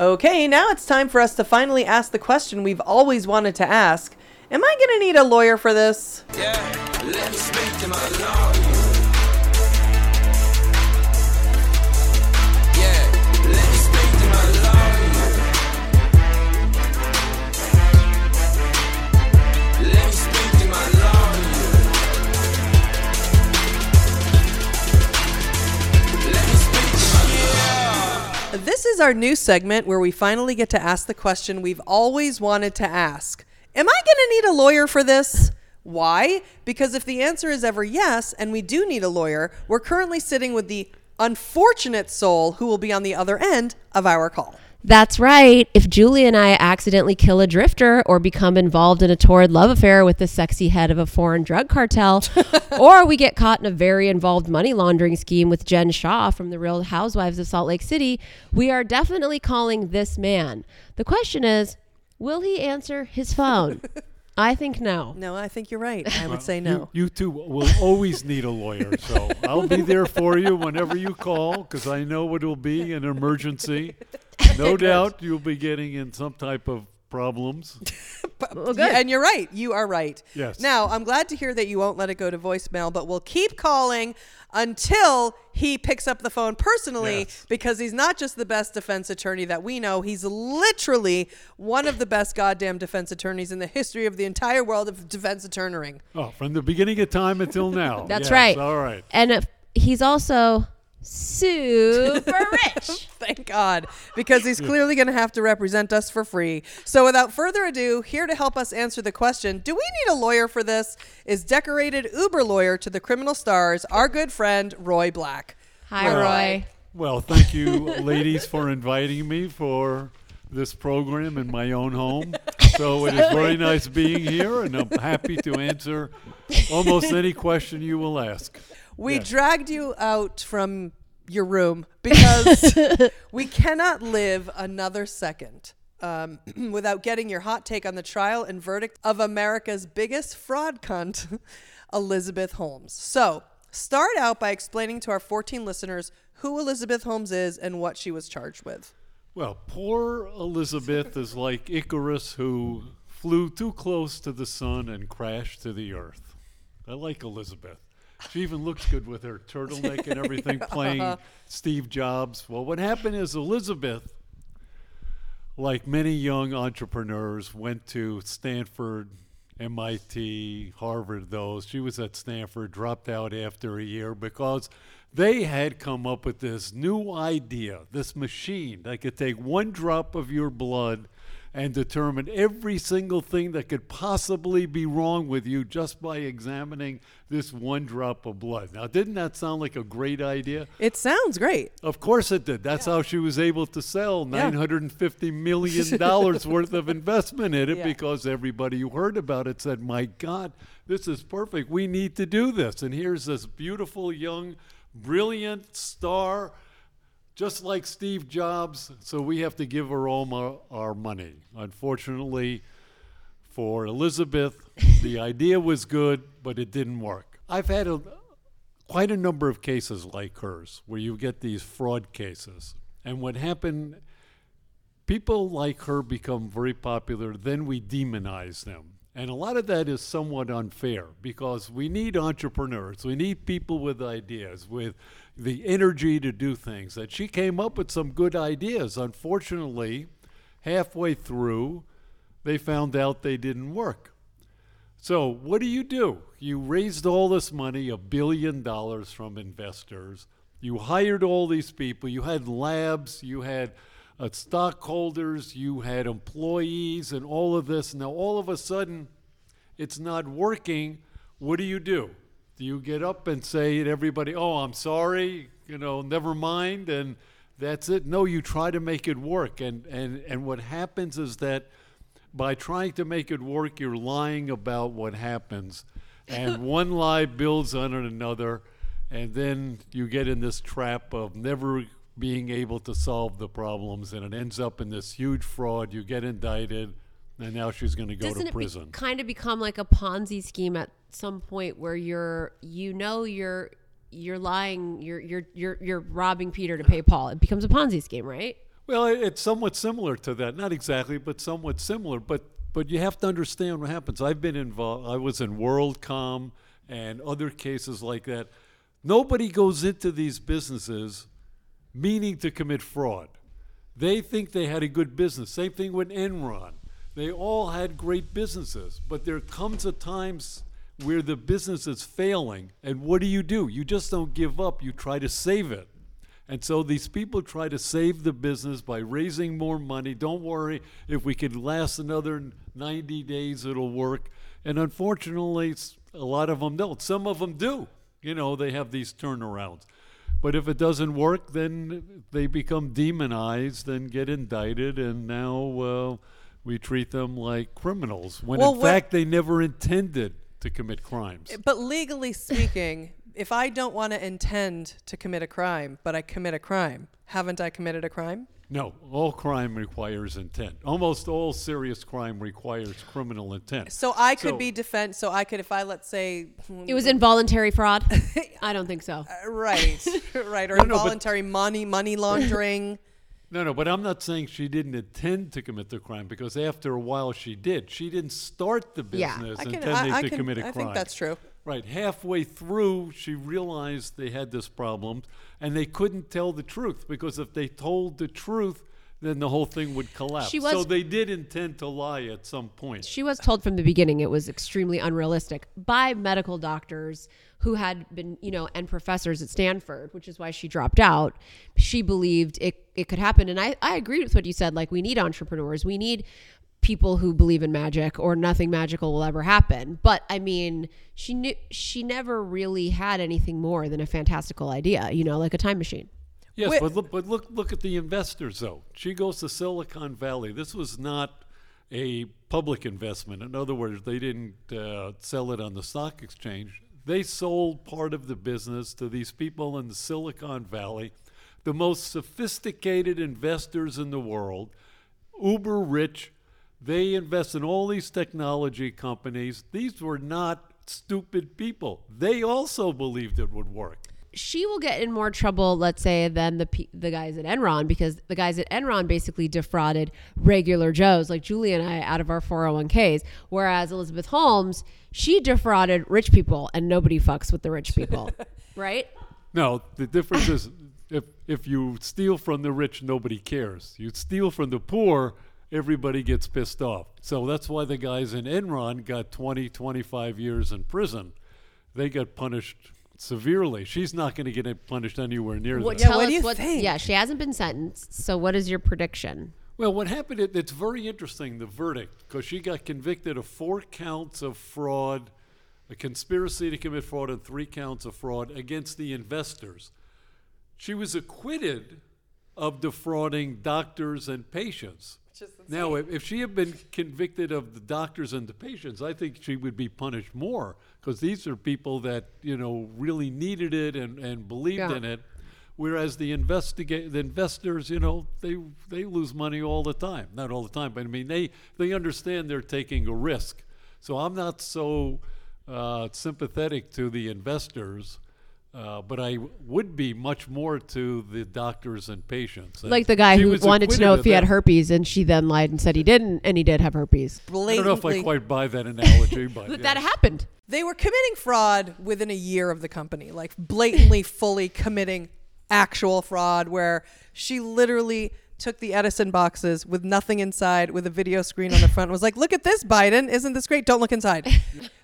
Speaker 2: Okay, now it's time for us to finally ask the question we've always wanted to ask. Am I to need a lawyer for this?
Speaker 6: Yeah,
Speaker 2: This is our new segment where we finally get to ask the question we've always wanted to ask. Am I going to need a lawyer for this? Why? Because if the answer is ever yes, and we do need a lawyer, we're currently sitting with the unfortunate soul who will be on the other end of our call.
Speaker 3: That's right. If Julie and I accidentally kill a drifter or become involved in a torrid love affair with the sexy head of a foreign drug cartel, or we get caught in a very involved money laundering scheme with Jen Shah from the Real Housewives of Salt Lake City, we are definitely calling this man. The question is, will he answer his phone? I think no.
Speaker 2: No, I think you're right. I would say no.
Speaker 7: You, you two will always need a lawyer, so I'll be there for you whenever you call because I know it will be an emergency. No doubt you'll be getting in some type of problems.
Speaker 3: Well, good.
Speaker 2: Yeah, and you're right. You are right.
Speaker 7: Yes.
Speaker 2: Now, I'm glad to hear that you won't let it go to voicemail, but we'll keep calling until he picks up the phone personally
Speaker 7: Yes.
Speaker 2: because he's not just the best defense attorney that we know. He's literally one of the best goddamn defense attorneys in the history of the entire world of defense attorneying.
Speaker 7: Oh, from the beginning of time until now.
Speaker 3: That's
Speaker 7: Yes,
Speaker 3: right.
Speaker 7: All right.
Speaker 3: And if, he's also super rich.
Speaker 2: Thank God, because he's clearly going to have to represent us for free. So, without further ado, here to help us answer the question Do we need a lawyer for this? is decorated Uber lawyer to the criminal stars, our good friend Roy Black.
Speaker 3: Hi, Roy.
Speaker 7: Well, thank you, ladies, for inviting me for this program in my own home. So it is very nice being here, and I'm happy to answer almost any question you will ask.
Speaker 2: We
Speaker 7: Yes.
Speaker 2: dragged you out from your room because we cannot live another second um, without getting your hot take on the trial and verdict of America's biggest fraud cunt, Elizabeth Holmes. So, start out by explaining to our 14 listeners who Elizabeth Holmes is and what she was charged with.
Speaker 7: Well, poor Elizabeth is like Icarus who flew too close to the sun and crashed to the earth. I like Elizabeth. She even looks good with her turtleneck and everything playing uh-huh. Steve Jobs. Well, what happened is Elizabeth, like many young entrepreneurs, went to Stanford, MIT, Harvard, those. She was at Stanford, dropped out after a year because they had come up with this new idea, this machine that could take one drop of your blood and determine every single thing that could possibly be wrong with you just by examining this one drop of blood. Now, didn't that sound like a great idea?
Speaker 2: It sounds great.
Speaker 7: Of course it did. That's how she was able to sell $950 million dollars worth of investment in it
Speaker 2: Yeah.
Speaker 7: because everybody who heard about it said, My God, this is perfect. We need to do this. And here's this beautiful, young, brilliant star, just like Steve Jobs. So we have to give Aroma our money. Unfortunately, for Elizabeth, the idea was good, but it didn't work. I've had a, quite a number of cases like hers where you get these fraud cases. And what happened, people like her become very popular, then we demonize them. And a lot of that is somewhat unfair because we need entrepreneurs. We need people with ideas, with the energy to do things. And she came up with some good ideas. Unfortunately, halfway through, they found out they didn't work. So, what do you do? You raised all this money, a billion dollars from investors. You hired all these people. You had labs, you had uh, stockholders, you had employees, and all of this. Now, all of a sudden, it's not working. What do you do? Do you get up and say to everybody, oh, I'm sorry, you know, never mind, and that's it? No, you try to make it work. And, and, and what happens is that by trying to make it work, you're lying about what happens. And one lie builds on another, and then you get in this trap of never being able to solve the problems, and it ends up in this huge fraud. You get indicted, and now she's going to go
Speaker 3: Doesn't
Speaker 7: to
Speaker 3: it be-
Speaker 7: prison.
Speaker 3: kind of become like a Ponzi scheme at some point where you're, you know, you're you're lying, you're you're you're you're robbing Peter to pay Paul. It becomes a Ponzi scheme, right?
Speaker 7: Well, it's somewhat similar to that. Not exactly, but somewhat similar. But but you have to understand what happens. I've been involved. I was in WorldCom and other cases like that. Nobody goes into these businesses meaning to commit fraud. They think they had a good business. Same thing with Enron. They all had great businesses, but there comes a times where the business is failing, and what do you do? You just don't give up. You try to save it. And so these people try to save the business by raising more money. Don't worry, if we could last another 90 days, it'll work. And unfortunately, a lot of them don't. Some of them do. You know, they have these turnarounds. But if it doesn't work, then they become demonized and get indicted, and now uh, we treat them like criminals when
Speaker 2: Well,
Speaker 7: in fact they never intended to commit crimes.
Speaker 2: But legally speaking, if I don't want to intend to commit a crime, but I commit a crime, haven't I committed a crime?
Speaker 7: No, all crime requires intent. Almost all serious crime requires criminal intent.
Speaker 2: So I could
Speaker 7: So-
Speaker 2: be defense. So I could, if I let's say,
Speaker 3: It was involuntary fraud. I don't think so.
Speaker 2: Uh, right, right, or
Speaker 7: No, no, but-
Speaker 2: involuntary money money laundering.
Speaker 7: No, no, but I'm not saying she didn't intend to commit the crime because after a while she did. She didn't start the business
Speaker 3: Yeah.
Speaker 7: business
Speaker 2: I can-
Speaker 7: intending
Speaker 2: I- I
Speaker 7: to
Speaker 2: can-
Speaker 7: commit a
Speaker 2: I
Speaker 7: crime.
Speaker 2: think that's true.
Speaker 7: Right. Halfway through, she realized they had this problem and they couldn't tell the truth because if they told the truth, then the whole thing would collapse.
Speaker 3: She
Speaker 7: so they did intend to lie at some point.
Speaker 3: She was told from the beginning it was extremely unrealistic by medical doctors who had been, you know, and professors at Stanford, which is why she dropped out. She believed it, it could happen. And I, I agree with what you said. Like, we need entrepreneurs. We need people who believe in magic or nothing magical will ever happen. But I mean, she knew she never really had anything more than a fantastical idea, you know, like a time machine.
Speaker 7: Yes,
Speaker 2: Wait-
Speaker 7: but look, but look, look at the investors though. She goes to Silicon Valley. This was not a public investment. In other words, they didn't uh, sell it on the stock exchange. They sold part of the business to these people in the Silicon Valley, the most sophisticated investors in the world, uber rich. They invest in all these technology companies. These were not stupid people. They also believed it would work.
Speaker 3: she will get in more trouble, let's say, than the the guys at Enron because the guys at Enron basically defrauded regular Joes like Julie and I out of our 401ks, whereas Elizabeth Holmes she defrauded rich people and nobody fucks with the rich people, right?
Speaker 7: No, the difference is if if you steal from the rich, nobody cares. You steal from the poor, everybody gets pissed off. So that's why the guys in Enron got 20, 25 years in prison. They got punished severely. She's not going to get punished anywhere near
Speaker 3: What,
Speaker 7: that.
Speaker 2: Yeah, what do you
Speaker 3: what,
Speaker 2: think?
Speaker 3: Yeah, she hasn't been sentenced. So what is your prediction?
Speaker 7: Well, what happened, it, it's very interesting, the verdict, because she got convicted of four counts of fraud, a conspiracy to commit fraud, and three counts of fraud against the investors. She was acquitted of defrauding doctors and patients. Now, if, if she had been convicted of the doctors and the patients, I think she would be punished more because these are people that you know really needed it and, and believed
Speaker 3: Yeah.
Speaker 7: in it. Whereas the investigate the investors, you know, they they lose money all the time. Not all the time, but I mean they they understand they're taking a risk. So I'm not so uh, sympathetic to the investors. Uh, but I would be much more to the doctors and patients. And
Speaker 3: Like the guy who wanted to know if he had herpes and she then lied and said he didn't and he did have herpes.
Speaker 7: I don't know if I quite buy that analogy, but
Speaker 3: But
Speaker 7: yeah.
Speaker 3: that happened.
Speaker 2: they were committing fraud within a year of the company, like blatantly, fully committing actual fraud, where she literally took the Edison boxes with nothing inside, with a video screen on the front, and was like, "Look at this, Biden! Isn't this great? Don't look inside."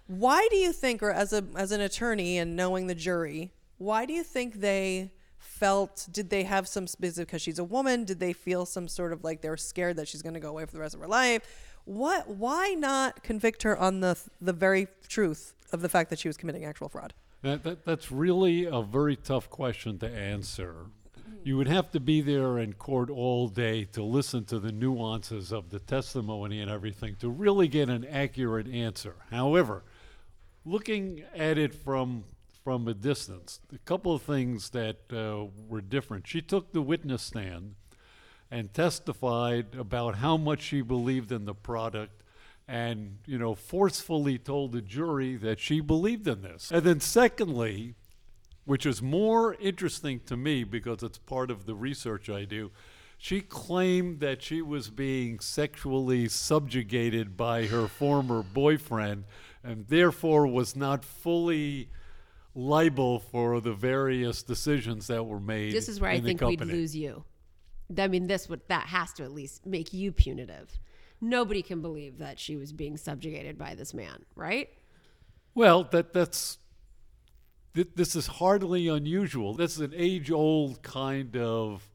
Speaker 2: Why do you think, or as a as an attorney and knowing the jury, why do you think they felt? Did they have some? Is because she's a woman? Did they feel some sort of like they were scared that she's going to go away for the rest of her life? What? Why not convict her on the the very truth of the fact that she was committing actual fraud?
Speaker 7: That, that, that's really a very tough question to answer. You would have to be there in court all day to listen to the nuances of the testimony and everything to really get an accurate answer. However, looking at it from from a distance, a couple of things that uh, were different. She took the witness stand and testified about how much she believed in the product and you know forcefully told the jury that she believed in this and then secondly which is more interesting to me because it's part of the research I do she claimed that she was being sexually subjugated by her former boyfriend and therefore was not fully liable for the various decisions that were made
Speaker 3: This is where I think we'd lose you. I mean, this would that has to at least make you punitive. Nobody can believe that she was being subjugated by this man, right?
Speaker 7: Well, that that's th- this is hardly unusual. This is an age-old kind of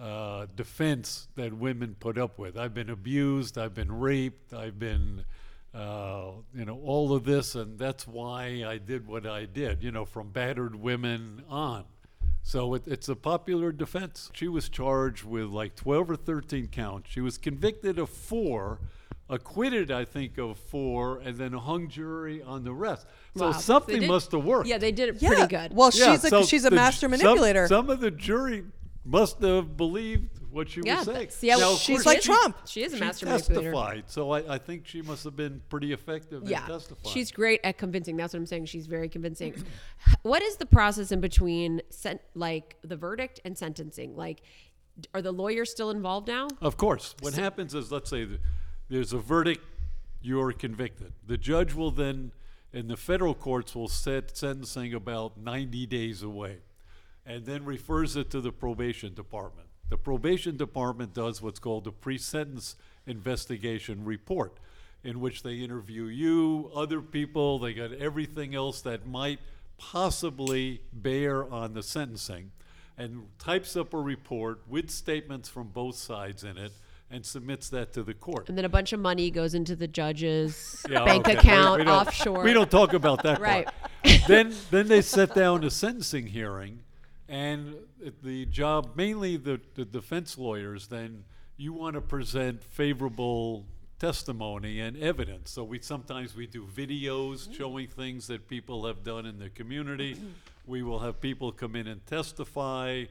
Speaker 7: uh, defense that women put up with. I've been abused. I've been raped. I've been, uh, you know, all of this, and that's why I did what I did. You know, from battered women on. So it, it's a popular defense. She was charged with like 12 or 13 counts. She was convicted of four, acquitted, I think, of four, and then a hung jury on the rest. So
Speaker 3: Wow.
Speaker 7: Something
Speaker 3: did-
Speaker 7: must have worked.
Speaker 3: Yeah, they did it
Speaker 2: Yeah.
Speaker 3: pretty good.
Speaker 2: Well,
Speaker 7: Yeah,
Speaker 2: she's a
Speaker 7: so
Speaker 2: she's a
Speaker 7: the-
Speaker 2: master
Speaker 7: some-
Speaker 2: manipulator.
Speaker 7: Some, of the jury must have believed what she
Speaker 3: Yeah,
Speaker 7: was saying.
Speaker 3: that's- yeah,
Speaker 7: Now,
Speaker 2: she's
Speaker 7: course,
Speaker 2: like
Speaker 7: she-
Speaker 2: Trump.
Speaker 3: She is a
Speaker 7: she
Speaker 3: master manipulator.
Speaker 7: testified, so I, I think she must have been pretty effective in
Speaker 3: yeah,
Speaker 7: testifying.
Speaker 3: she's great at convincing. That's what I'm saying. She's very convincing. what is the process in between, sen- like the verdict and sentencing? Like,
Speaker 8: Are the lawyers still involved now?
Speaker 7: Of course. What happens is, let's say there's a verdict, you're convicted. The judge will then, in the federal courts, will set sentencing about 90 days away and then refers it to the probation department. The probation department does what's called a pre sentence investigation report, in which they interview you, other people, they got everything else that might possibly bear on the sentencing and types up a report with statements from both sides in it and submits that to the court.
Speaker 8: And then a bunch of money goes into the judge's
Speaker 7: Yeah,
Speaker 8: bank
Speaker 7: okay.
Speaker 8: Account
Speaker 7: we don't-
Speaker 8: offshore.
Speaker 7: We don't talk about that
Speaker 8: Right.
Speaker 7: part. then, then they set down a sentencing hearing, and the job, mainly the, the defense lawyers, then you want to present favorable testimony and evidence. So we sometimes we do videos showing things that people have done in the community. we will have people come in and testify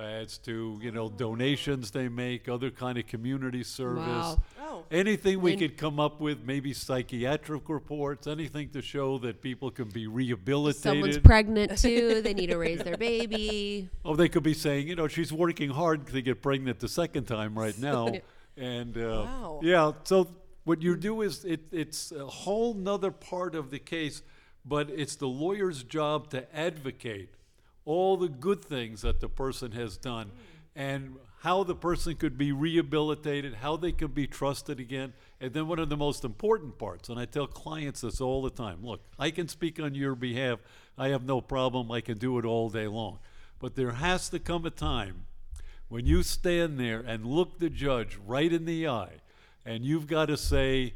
Speaker 7: as to you know donations they make, other kind of community service.
Speaker 8: Wow.
Speaker 2: Oh.
Speaker 7: Anything we
Speaker 8: When-
Speaker 7: could come up with, maybe psychiatric reports, anything to show that people can be rehabilitated.
Speaker 8: Someone's pregnant too. They need to raise their baby.
Speaker 7: Oh, they could be saying, you know, she's working hard to get pregnant the second time right now. and uh,
Speaker 2: Wow.
Speaker 7: yeah, so what you do is it, it's a whole nother part of the case, but it's the lawyer's job to advocate all the good things that the person has done and how the person could be rehabilitated, how they could be trusted again. And then one of the most important parts, and I tell clients this all the time look, I can speak on your behalf. I have no problem. I can do it all day long. But there has to come a time when you stand there and look the judge right in the eye and you've got to say,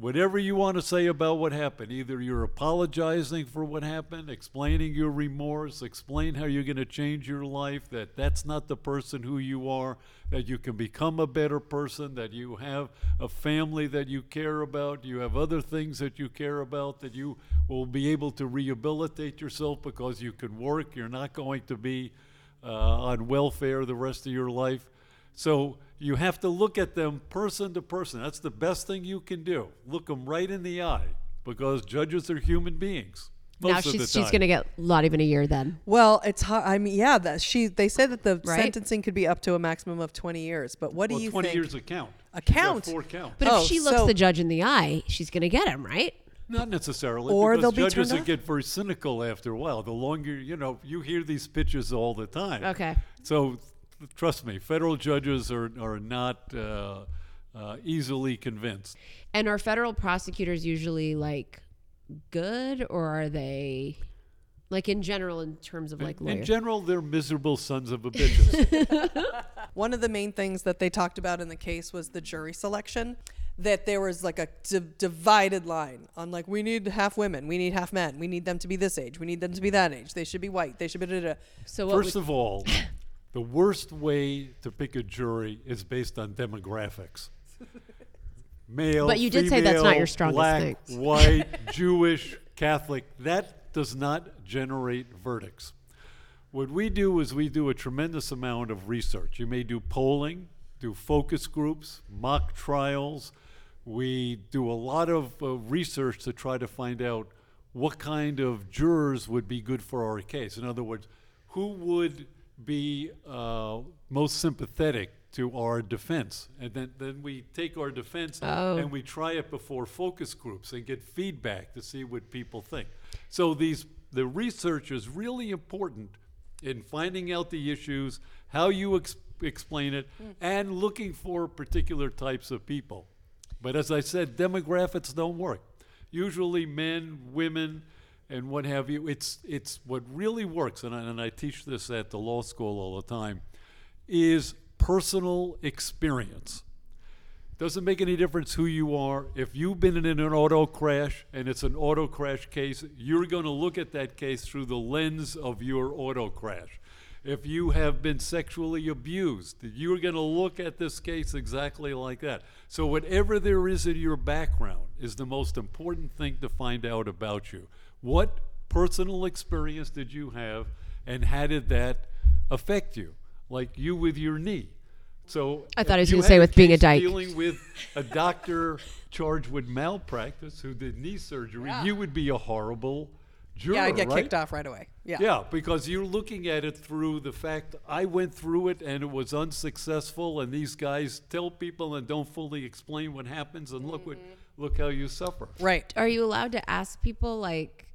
Speaker 7: whatever you want to say about what happened. Either you're apologizing for what happened, explaining your remorse, explain how you're going to change your life, that that's not the person who you are, that you can become a better person, that you have a family that you care about, you have other things that you care about, that you will be able to rehabilitate yourself because you can work, you're not going to be uh, on welfare the rest of your life. So you have to look at them person to person. That's the best thing you can do. Look them right in the eye because judges are human beings. Most
Speaker 8: now she's she's gonna get not even a year then.
Speaker 2: Well, it's hard. I mean, yeah, that she. They say that the
Speaker 8: Right.
Speaker 2: sentencing could be up to a maximum of twenty years. But what do
Speaker 7: well,
Speaker 2: you
Speaker 7: 20
Speaker 2: think?
Speaker 7: years a count.
Speaker 2: A
Speaker 7: You got
Speaker 2: count?
Speaker 7: Four counts.
Speaker 8: But
Speaker 2: Oh,
Speaker 8: if she looks
Speaker 2: so-
Speaker 8: the judge in the eye, she's gonna get him, right?
Speaker 7: Not necessarily.
Speaker 2: Or
Speaker 7: because
Speaker 2: they'll be
Speaker 7: judges
Speaker 2: turned
Speaker 7: will get very cynical after a while. The longer, you know, you hear these pitches all the time.
Speaker 8: Okay.
Speaker 7: So th- trust me, federal judges are, are not uh, uh, easily convinced.
Speaker 8: And are federal prosecutors usually like good, or are they like in general in terms of like lawyers?
Speaker 7: In general, they're miserable sons of a bitches.
Speaker 2: One of the main things that they talked about in the case was the jury selection. That there was like a d- divided line on like we need half women, we need half men, we need them to be this age, we need them to be that age, they should be white, they should be da da. da.
Speaker 8: so what
Speaker 7: First
Speaker 8: would-
Speaker 7: of all, the worst way to pick a jury is based on demographics. Male,
Speaker 8: But you did say that's not your
Speaker 7: female,
Speaker 8: strongest
Speaker 7: black,
Speaker 8: thing.
Speaker 7: white, Jewish, Catholic. That does not generate verdicts. What we do is we do a tremendous amount of research. You may do polling, do focus groups, mock trials. We do a lot of uh, research to try to find out what kind of jurors would be good for our case. In other words, who would be uh, most sympathetic to our defense? And then, then we take our defense
Speaker 8: Oh.
Speaker 7: and we try it before focus groups and get feedback to see what people think. So these the research is really important in finding out the issues, how you ex- explain it, and looking for particular types of people. But as I said, demographics don't work. Usually, men, women, and what have you. It's it's what really works, and I, and I teach this at the law school all the time, is personal experience. Doesn't make any difference who you are. If you've been in an auto crash and it's an auto crash case, you're going to look at that case through the lens of your auto crash. If you have been sexually abused, you're going to look at this case exactly like that. So, whatever there is in your background is the most important thing to find out about you. What personal experience did you have, and how did that affect you? Like you with your knee. So
Speaker 8: I thought
Speaker 7: if
Speaker 8: he was
Speaker 7: you
Speaker 8: gonna say with being a
Speaker 7: case
Speaker 8: dyke.
Speaker 7: Dealing with a doctor charged with malpractice who did knee surgery, you would be a horrible juror,
Speaker 2: yeah, I get
Speaker 7: right?
Speaker 2: kicked off right away. Yeah.
Speaker 7: Yeah, because you're looking at it through the fact I went through it and it was unsuccessful, and these guys tell people and don't fully explain what happens, and look what mm-hmm. look how you suffer.
Speaker 2: Right.
Speaker 3: Are you allowed to ask people like,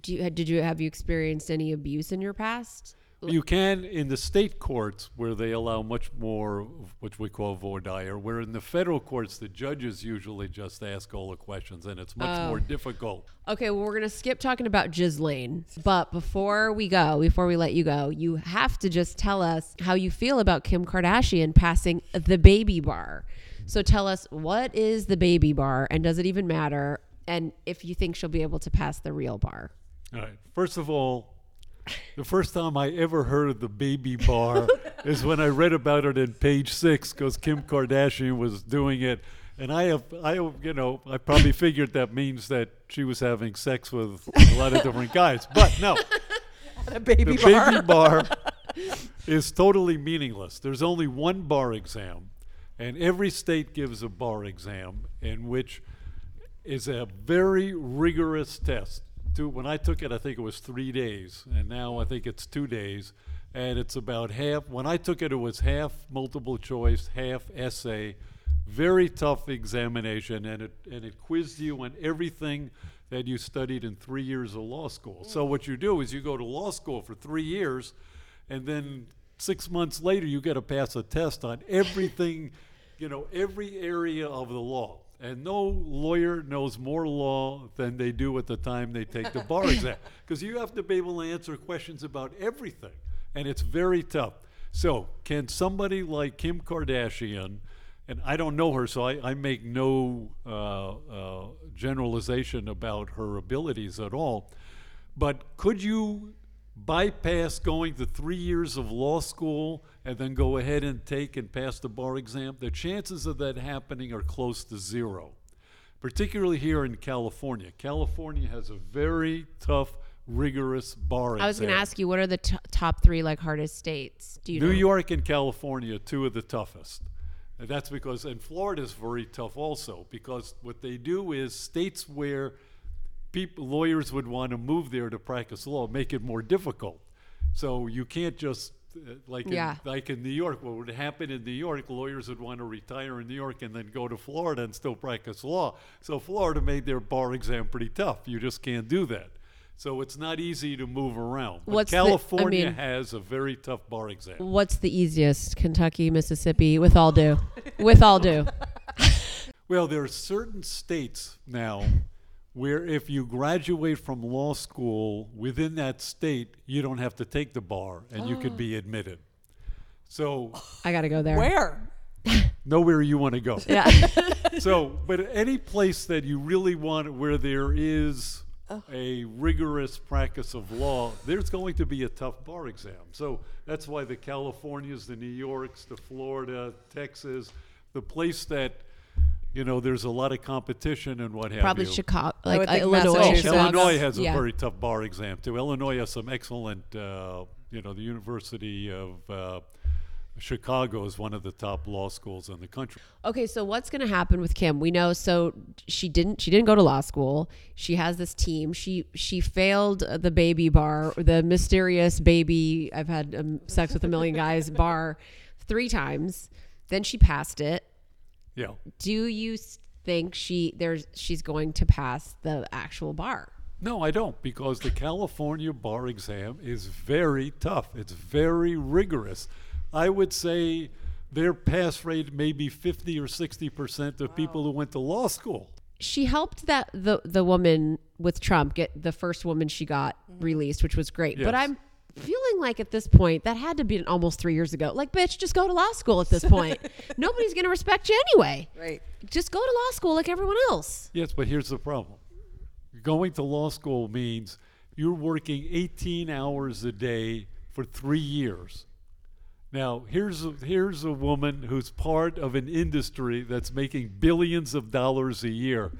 Speaker 3: do you did you have you experienced any abuse in your past?
Speaker 7: You can in the state courts where they allow much more, of what we call voir dire. Where in the federal courts, the judges usually just ask all the questions, and it's much more oh. difficult.
Speaker 3: Okay, well, we're going to skip talking about Ghislaine. But before we go, before we let you go, you have to just tell us how you feel about Kim Kardashian passing the baby bar. So tell us, what is the baby bar and does it even matter? And if you think she'll be able to pass the real bar.
Speaker 7: All right. First of all, the first time I ever heard of the baby bar is when I read about it in Page Six, because Kim Kardashian was doing it, and I have, I have, you know, I probably figured that means that she was having sex with a lot of different guys, but no,
Speaker 2: A baby
Speaker 7: the
Speaker 2: bar.
Speaker 7: baby bar is totally meaningless. There's only one bar exam, and every state gives a bar exam in which is a very rigorous test. When I took it, I think it was three days, and now I think it's two days, and it's about half. When I took it, it was half multiple choice, half essay. Very tough examination, and it and it quizzed you on everything that you studied in three years of law school. So what you do is you go to law school for three years, and then six months later you get to pass a test on everything, you know, every area of the law. And no lawyer knows more law than they do at the time they take the bar exam, because you have to be able to answer questions about everything, and it's very tough. So, can somebody like Kim Kardashian, and I don't know her, so I, I make no uh, uh, generalization about her abilities at all, but could you bypass going to three years of law school and then go ahead and take and pass the bar exam? The chances of that happening are close to zero, particularly here in California. California has a very tough, rigorous bar exam.
Speaker 3: I was going to ask you, what are the t- top three like hardest states? Do you
Speaker 7: New
Speaker 3: know?
Speaker 7: York and California, two of the toughest. And that's because, and Florida is very tough also, because what they do is states where people, lawyers would want to move there to practice law make it more difficult. So you can't just, Uh, like,
Speaker 3: Yeah.
Speaker 7: in, like in New York, what would happen in New York, lawyers would want to retire in New York and then go to Florida and still practice law. So Florida made their bar exam pretty tough. You just can't do that. So it's not easy to move around. But
Speaker 3: What's the- I
Speaker 7: California
Speaker 3: mean-
Speaker 7: has a very tough bar exam.
Speaker 3: What's the easiest? Kentucky, Mississippi, with all due. with all due.
Speaker 7: Well, there are certain states now where if you graduate from law school within that state, you don't have to take the bar and you could oh. be admitted. So
Speaker 3: I got to go there.
Speaker 2: Where?
Speaker 7: nowhere you want to go.
Speaker 3: Yeah.
Speaker 7: So, but any place that you really want where there is a rigorous practice of law, there's going to be a tough bar exam. So that's why the Californias, the New Yorks, the Florida, Texas, the place that you know there's a lot of competition and what have
Speaker 3: Probably
Speaker 7: you.
Speaker 3: Chicago,
Speaker 2: I would
Speaker 3: like uh,
Speaker 2: think
Speaker 3: Illinois.
Speaker 7: Oh,
Speaker 2: Massachusetts.
Speaker 7: Illinois has a
Speaker 3: Yeah.
Speaker 7: very tough bar exam too. Illinois has some excellent, uh, you know, the University of uh, Chicago is one of the top law schools in the country.
Speaker 3: Okay, so what's going to happen with Kim? We know so she didn't she didn't go to law school. She has this team. She she failed the baby bar, the mysterious baby I've had um, sex with a million guys bar 3 times. Then she passed it.
Speaker 7: Yeah.
Speaker 3: Do you think she there's she's going to pass the actual bar?
Speaker 7: No, I don't, because the California bar exam is very tough. It's very rigorous. I would say their pass rate may be 50 or 60 percent of people who went to law school.
Speaker 3: she helped that the the woman with Trump get the first woman she got mm-hmm. released, which was great. But I'm feeling like at this point that had to be almost three years ago. Like, bitch, just go to law school at this point. Nobody's gonna respect you anyway.
Speaker 2: Right.
Speaker 3: Just go to law school like everyone else.
Speaker 7: Yes, but here's the problem. Going to law school means you're working 18 hours a day for three years. Now, here's a, here's a woman who's part of an industry that's making billions of dollars a year.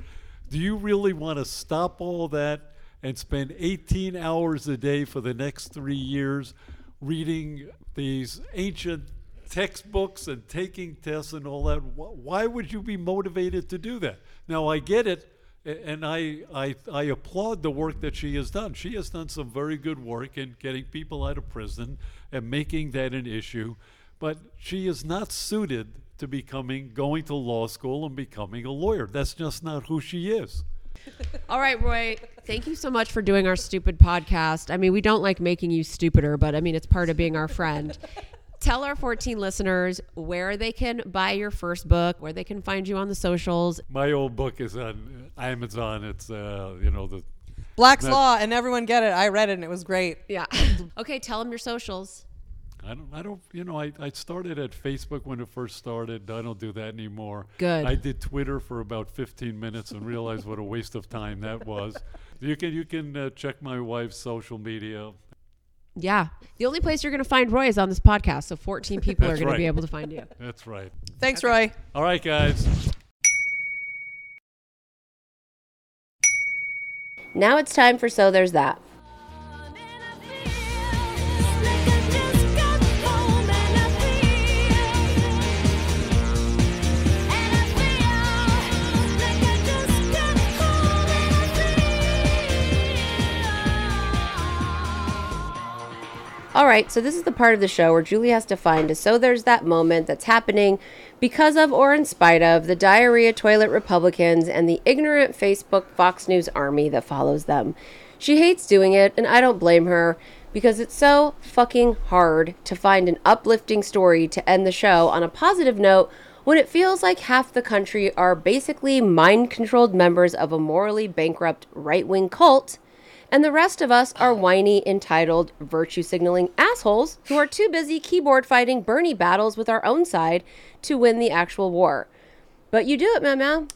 Speaker 7: Do you really want to stop all that and spend 18 hours a day for the next three years reading these ancient textbooks and taking tests and all that? Why would you be motivated to do that? Now, I get it. And I, I, I applaud the work that she has done. She has done some very good work in getting people out of prison and making that an issue. But she is not suited to becoming, going to law school and becoming a lawyer. That's just not who she is.
Speaker 8: All right, Roy. Thank you so much for doing our stupid podcast. I mean, we don't like making you stupider, but I mean, it's part of being our friend. Tell our 14 listeners where they can buy your first book, where they can find you on the socials.
Speaker 7: My old book is on Amazon. It's, uh, you know, the
Speaker 2: Black's
Speaker 7: That-
Speaker 2: Law, and everyone get it. I read it and it was great.
Speaker 8: Yeah. okay, tell them your socials.
Speaker 7: I don't, I don't, you know, I, I started at Facebook when it first started. I don't do that anymore.
Speaker 8: Good.
Speaker 7: I did Twitter for about 15 minutes and realized what a waste of time that was. You can, you can uh, check my wife's social media.
Speaker 8: Yeah. The only place you're going to find Roy is on this podcast. So 14 people are
Speaker 7: That's
Speaker 8: going to be able to find you.
Speaker 7: That's right.
Speaker 2: Thanks, Roy.
Speaker 7: All right, guys.
Speaker 3: Now it's time for So There's That. All right, so this is the part of the show where Julie has to find a so there's that moment that's happening because of or in spite of the diarrhea toilet Republicans and the ignorant Facebook Fox News army that follows them. She hates doing it, and I don't blame her because it's so fucking hard to find an uplifting story to end the show on a positive note when it feels like half the country are basically mind controlled members of a morally bankrupt right wing cult and the rest of us are whiny, entitled, virtue signaling assholes who are too busy keyboard fighting Bernie battles with our own side to win the actual war. But you do it, Mama,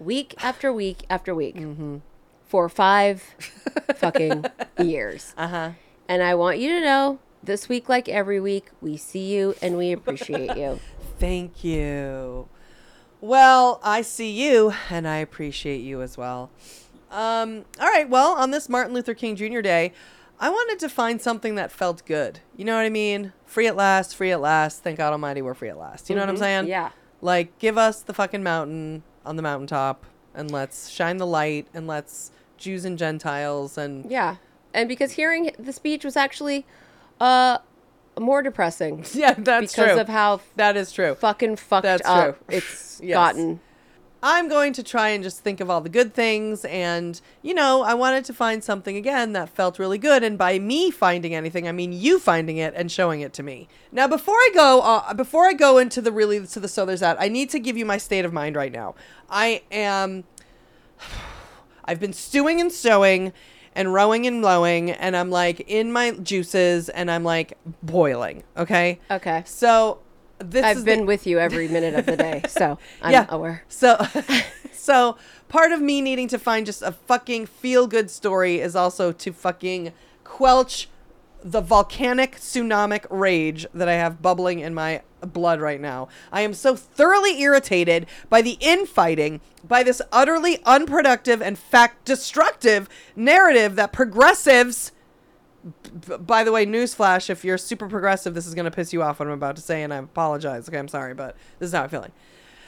Speaker 3: week after week after week for five fucking years. Uh huh. And I want you to know this week, like every week, we see you and we appreciate you.
Speaker 2: Thank you. Well, I see you and I appreciate you as well. Um, all right, well, on this Martin Luther King Jr. Day, I wanted to find something that felt good. You know what I mean? Free at last, free at last. Thank God Almighty we're free at last. You know what I'm saying?
Speaker 3: Yeah.
Speaker 2: Like, give us the fucking mountain on the mountaintop and let's shine the light and let's Jews and Gentiles and
Speaker 3: Yeah. And because hearing the speech was actually uh more depressing
Speaker 2: yeah, that's
Speaker 3: because
Speaker 2: true.
Speaker 3: of how
Speaker 2: that is true.
Speaker 3: fucking fucked
Speaker 2: That's
Speaker 3: up
Speaker 2: true.
Speaker 3: it's
Speaker 2: Yes.
Speaker 3: gotten.
Speaker 2: I'm going to try and just think of all the good things. And, you know, I wanted to find something again that felt really good. And by me finding anything, I mean you finding it and showing it to me. Now, before I go, uh, before I go into the really to the so there's that, I need to give you my state of mind right now. I am. I've been stewing and sewing and rowing and blowing and I'm like in my juices and I'm like boiling, okay?
Speaker 3: Okay.
Speaker 2: So this
Speaker 3: I've been
Speaker 2: the-
Speaker 3: with you every minute of the day, so I'm
Speaker 2: yeah.
Speaker 3: aware.
Speaker 2: So, so part of me needing to find just a fucking feel good story is also to fucking quelch the volcanic tsunamic rage that I have bubbling in my blood right now. I am so thoroughly irritated by the infighting, by this utterly unproductive and fact destructive narrative that progressives By the way, newsflash: if you're super progressive, this is going to piss you off what I'm about to say, and I apologize. Okay, I'm sorry, but this is how I'm feeling.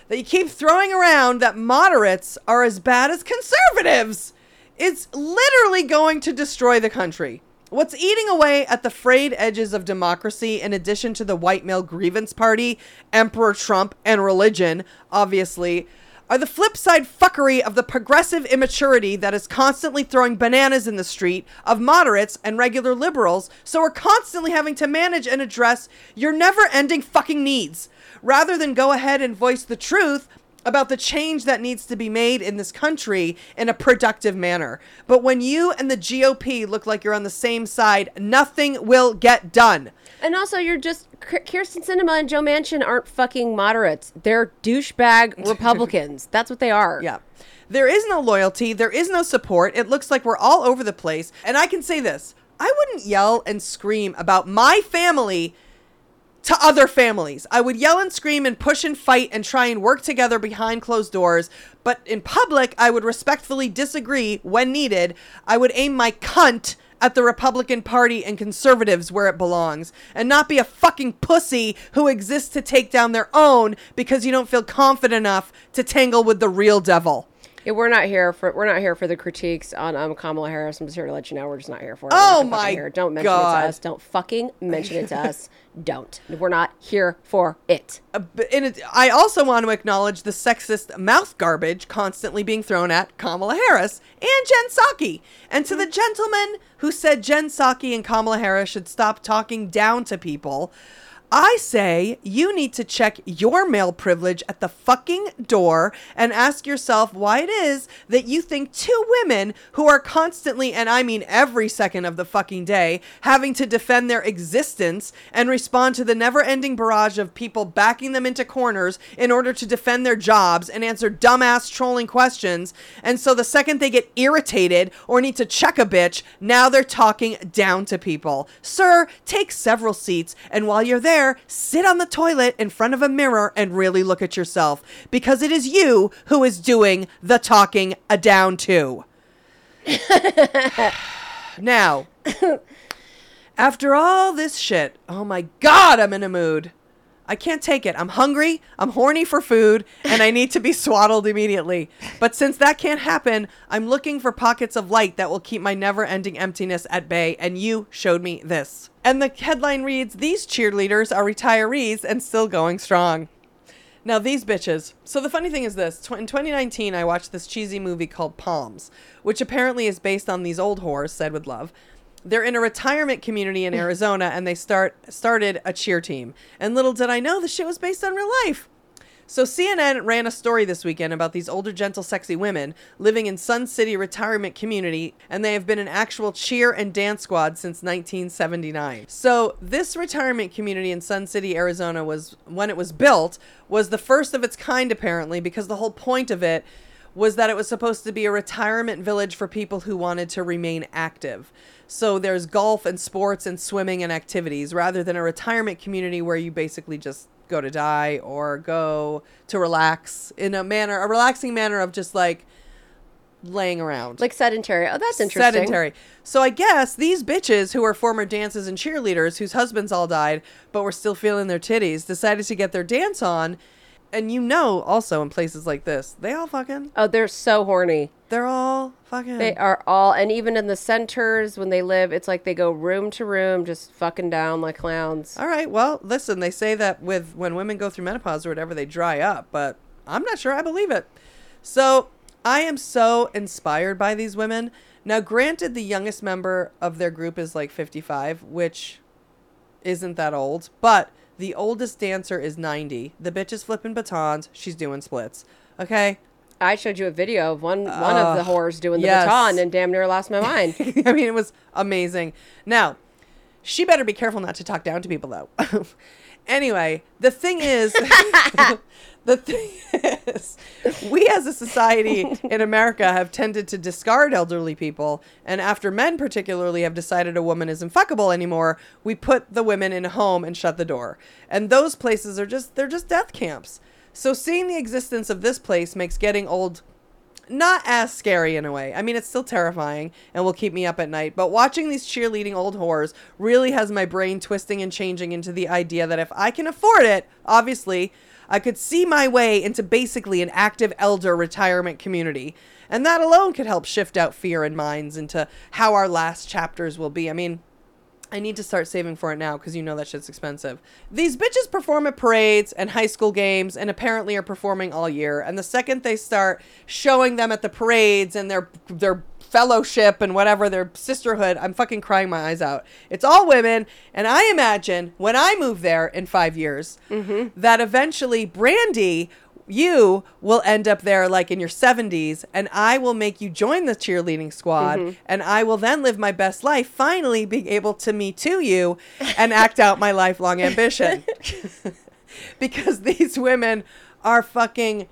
Speaker 2: That you keep throwing around that moderates are as bad as conservatives. It's literally going to destroy the country. What's eating away at the frayed edges of democracy, in addition to the white male grievance party, Emperor Trump, and religion, obviously, are the flip side fuckery of the progressive immaturity that is constantly throwing bananas in the street of moderates and regular liberals, so we're constantly having to manage and address your never ending fucking needs. Rather than go ahead and voice the truth about the change that needs to be made in this country in a productive manner. But when you and the GOP look like you're on the same side, nothing will get done.
Speaker 3: And also, you're just Kyrsten Sinema and Joe Manchin aren't fucking moderates. They're douchebag Republicans. That's what they are.
Speaker 2: Yeah. There is no loyalty. There is no support. It looks like we're all over the place. And I can say this I wouldn't yell and scream about my family to other families. I would yell and scream and push and fight and try and work together behind closed doors. But in public, I would respectfully disagree when needed. I would aim my cunt at the Republican Party and conservatives where it belongs and not be a fucking pussy who exists to take down their own because you don't feel confident enough to tangle with the real devil.
Speaker 3: Yeah, we're not here for we're not here for the critiques on um, Kamala Harris. I'm just here to let you know we're just not here for it.
Speaker 2: Oh my
Speaker 3: here. Don't mention it to us. Don't fucking mention it to us. Don't. We're not here for it.
Speaker 2: Uh, but in it, I also want to acknowledge the sexist mouth garbage constantly being thrown at Kamala Harris and Jen Psaki. And to the gentleman who said Jen Psaki and Kamala Harris should stop talking down to people, I say you need to check your male privilege at the fucking door and ask yourself why it is that you think two women who are constantly, and I mean every second of the fucking day, having to defend their existence and respond to the never ending barrage of people backing them into corners in order to defend their jobs and answer dumbass trolling questions. And so the second they get irritated or need to check a bitch, now they're talking down to people. Sir, take several seats, and while you're there, sit on the toilet in front of a mirror and really look at yourself because it is you who is doing the talking a down to. now, after all this shit, oh my god, I'm in a mood. I can't take it. I'm hungry, I'm horny for food, and I need to be swaddled immediately. But since that can't happen, I'm looking for pockets of light that will keep my never ending emptiness at bay, and you showed me this. And the headline reads These cheerleaders are retirees and still going strong. Now, these bitches. So, the funny thing is this in 2019, I watched this cheesy movie called Poms, which apparently is based on these old whores said with love. They're in a retirement community in Arizona and they start started a cheer team. And little did I know the shit was based on real life. So CNN ran a story this weekend about these older, gentle, sexy women living in Sun City retirement community, and they have been an actual cheer and dance squad since 1979. So this retirement community in Sun City, Arizona, was when it was built was the first of its kind, apparently, because the whole point of it was that it was supposed to be a retirement village for people who wanted to remain active. So there's golf and sports and swimming and activities rather than a retirement community where you basically just go to die or go to relax in a manner, a relaxing manner of just like laying around.
Speaker 3: Like sedentary. Oh, that's interesting.
Speaker 2: Sedentary. So I guess these bitches who are former dancers and cheerleaders whose husbands all died but were still feeling their titties decided to get their dance on. And you know, also in places like this, they all fucking,
Speaker 3: Oh, they're so horny.
Speaker 2: They're all fucking.
Speaker 3: They are all, and even in the centers when they live, it's like they go room to room, just fucking down like clowns.
Speaker 2: All right. Well, listen, they say that with when women go through menopause or whatever, they dry up, but I'm not sure I believe it. So I am so inspired by these women. Now, granted, the youngest member of their group is like 55, which isn't that old, but the oldest dancer is 90. The bitch is flipping batons. She's doing splits. Okay.
Speaker 3: I showed you a video of one one of the whores doing the
Speaker 2: yes.
Speaker 3: baton and damn near lost my mind.
Speaker 2: I mean, it was amazing. Now, she better be careful not to talk down to people, though. anyway, the thing is, the thing is, we as a society in America have tended to discard elderly people, and after men particularly have decided a woman isn't fuckable anymore, we put the women in a home and shut the door. And those places are just they're just death camps. So seeing the existence of this place makes getting old not as scary in a way. I mean, it's still terrifying and will keep me up at night. But watching these cheerleading old whores really has my brain twisting and changing into the idea that if I can afford it, obviously, I could see my way into basically an active elder retirement community. And that alone could help shift out fear in minds into how our last chapters will be. I mean, I need to start saving for it now because you know that shit's expensive. These bitches perform at parades and high school games and apparently are performing all year. And the second they start showing them at the parades and their their fellowship and whatever their sisterhood, I'm fucking crying my eyes out. It's all women, and I imagine when I move there in five years mm-hmm. that eventually Brandy you will end up there like in your 70s and I will make you join the cheerleading squad mm-hmm. and I will then live my best life finally being able to me to you and act out my lifelong ambition. Because these women are fucking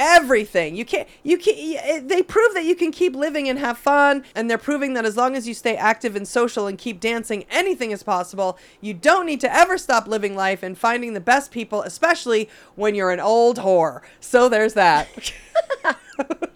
Speaker 2: everything. You can't you can't, eh, they prove that you can keep living and have fun and they're proving that as long as you stay active and social and keep dancing anything is possible. You don't need to ever stop living life and finding the best people especially when you're an old whore. So there's that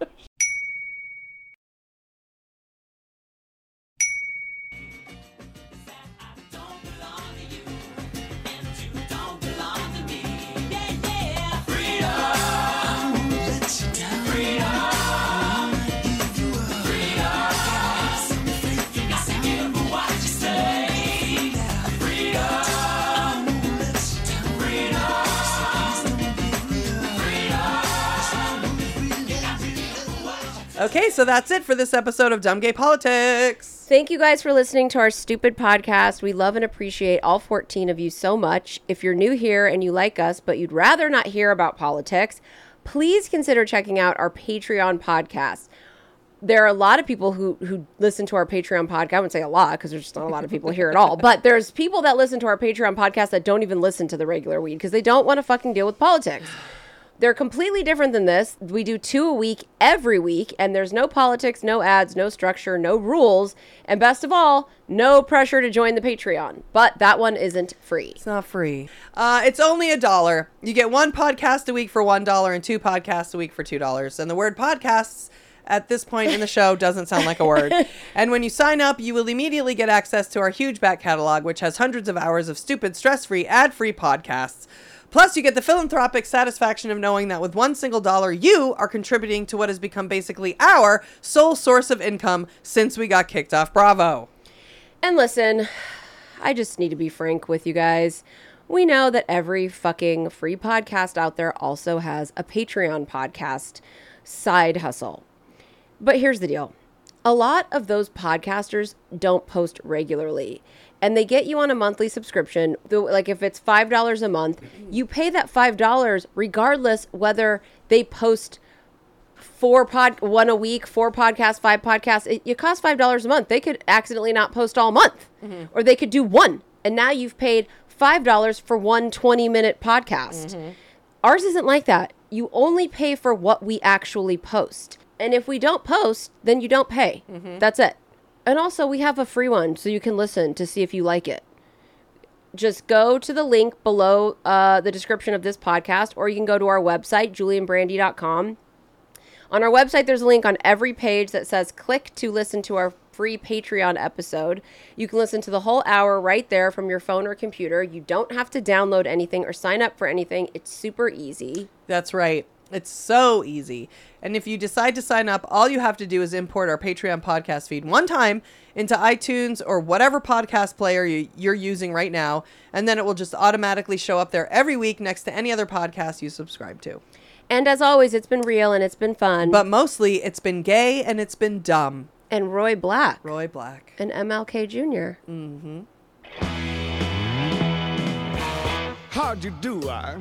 Speaker 2: Okay, so that's it for this episode of Dumb Gay Politics.
Speaker 3: Thank you guys for listening to our stupid podcast. We love and appreciate all 14 of you so much. If you're new here and you like us, but you'd rather not hear about politics, please consider checking out our Patreon podcast. There are a lot of people who who listen to our Patreon podcast. I wouldn't say a lot because there's just not a lot of people here at all. But there's people that listen to our Patreon podcast that don't even listen to the regular weed because they don't want to fucking deal with politics. They're completely different than this. We do two a week every week, and there's no politics, no ads, no structure, no rules, and best of all, no pressure to join the Patreon. But that one isn't free.
Speaker 2: It's not free. Uh, it's only a dollar. You get one podcast a week for one dollar and two podcasts a week for two dollars. And the word podcasts at this point in the show doesn't sound like a word. and when you sign up, you will immediately get access to our huge back catalog, which has hundreds of hours of stupid, stress-free, ad-free podcasts. Plus, you get the philanthropic satisfaction of knowing that with one single dollar, you are contributing to what has become basically our sole source of income since we got kicked off Bravo.
Speaker 3: And listen, I just need to be frank with you guys. We know that every fucking free podcast out there also has a Patreon podcast side hustle. But here's the deal a lot of those podcasters don't post regularly. And they get you on a monthly subscription. Like if it's $5 a month, you pay that $5 regardless whether they post four pod one a week, four podcasts, five podcasts. It, it costs five dollars a month. They could accidentally not post all month, mm-hmm. or they could do one, and now you've paid five dollars for one 20 minute podcast. Mm-hmm. Ours isn't like that. You only pay for what we actually post, and if we don't post, then you don't pay. Mm-hmm. That's it. And also, we have a free one, so you can listen to see if you like it just go to the link below uh, the description of this podcast, or you can go to our website, julieandbrandy.com. On our website, there's a link on every page that says click to listen to our free Patreon episode. You can listen to the whole hour right there from your phone or computer. You don't have to download anything or sign up for anything. It's super easy.
Speaker 2: That's right. It's so easy. And if you decide to sign up, all you have to do is import our Patreon podcast feed one time into iTunes or whatever podcast player you, you're using right now. And then it will just automatically show up there every week next to any other podcast you subscribe to.
Speaker 3: And as always, it's been real and it's been fun.
Speaker 2: But mostly, it's been gay and it's been dumb.
Speaker 3: and Roy Black
Speaker 2: Roy Black.
Speaker 3: and MLK Jr. Mm-hmm.
Speaker 9: How'd you do, I?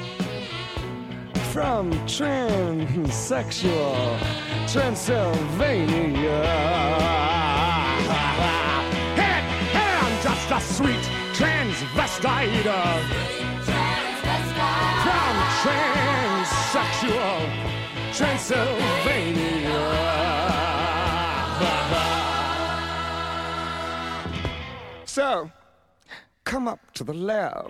Speaker 10: from transsexual Transylvania. Hey, hey, I'm just a sweet transvestite uh, from transsexual Transylvania. So, come up to the lab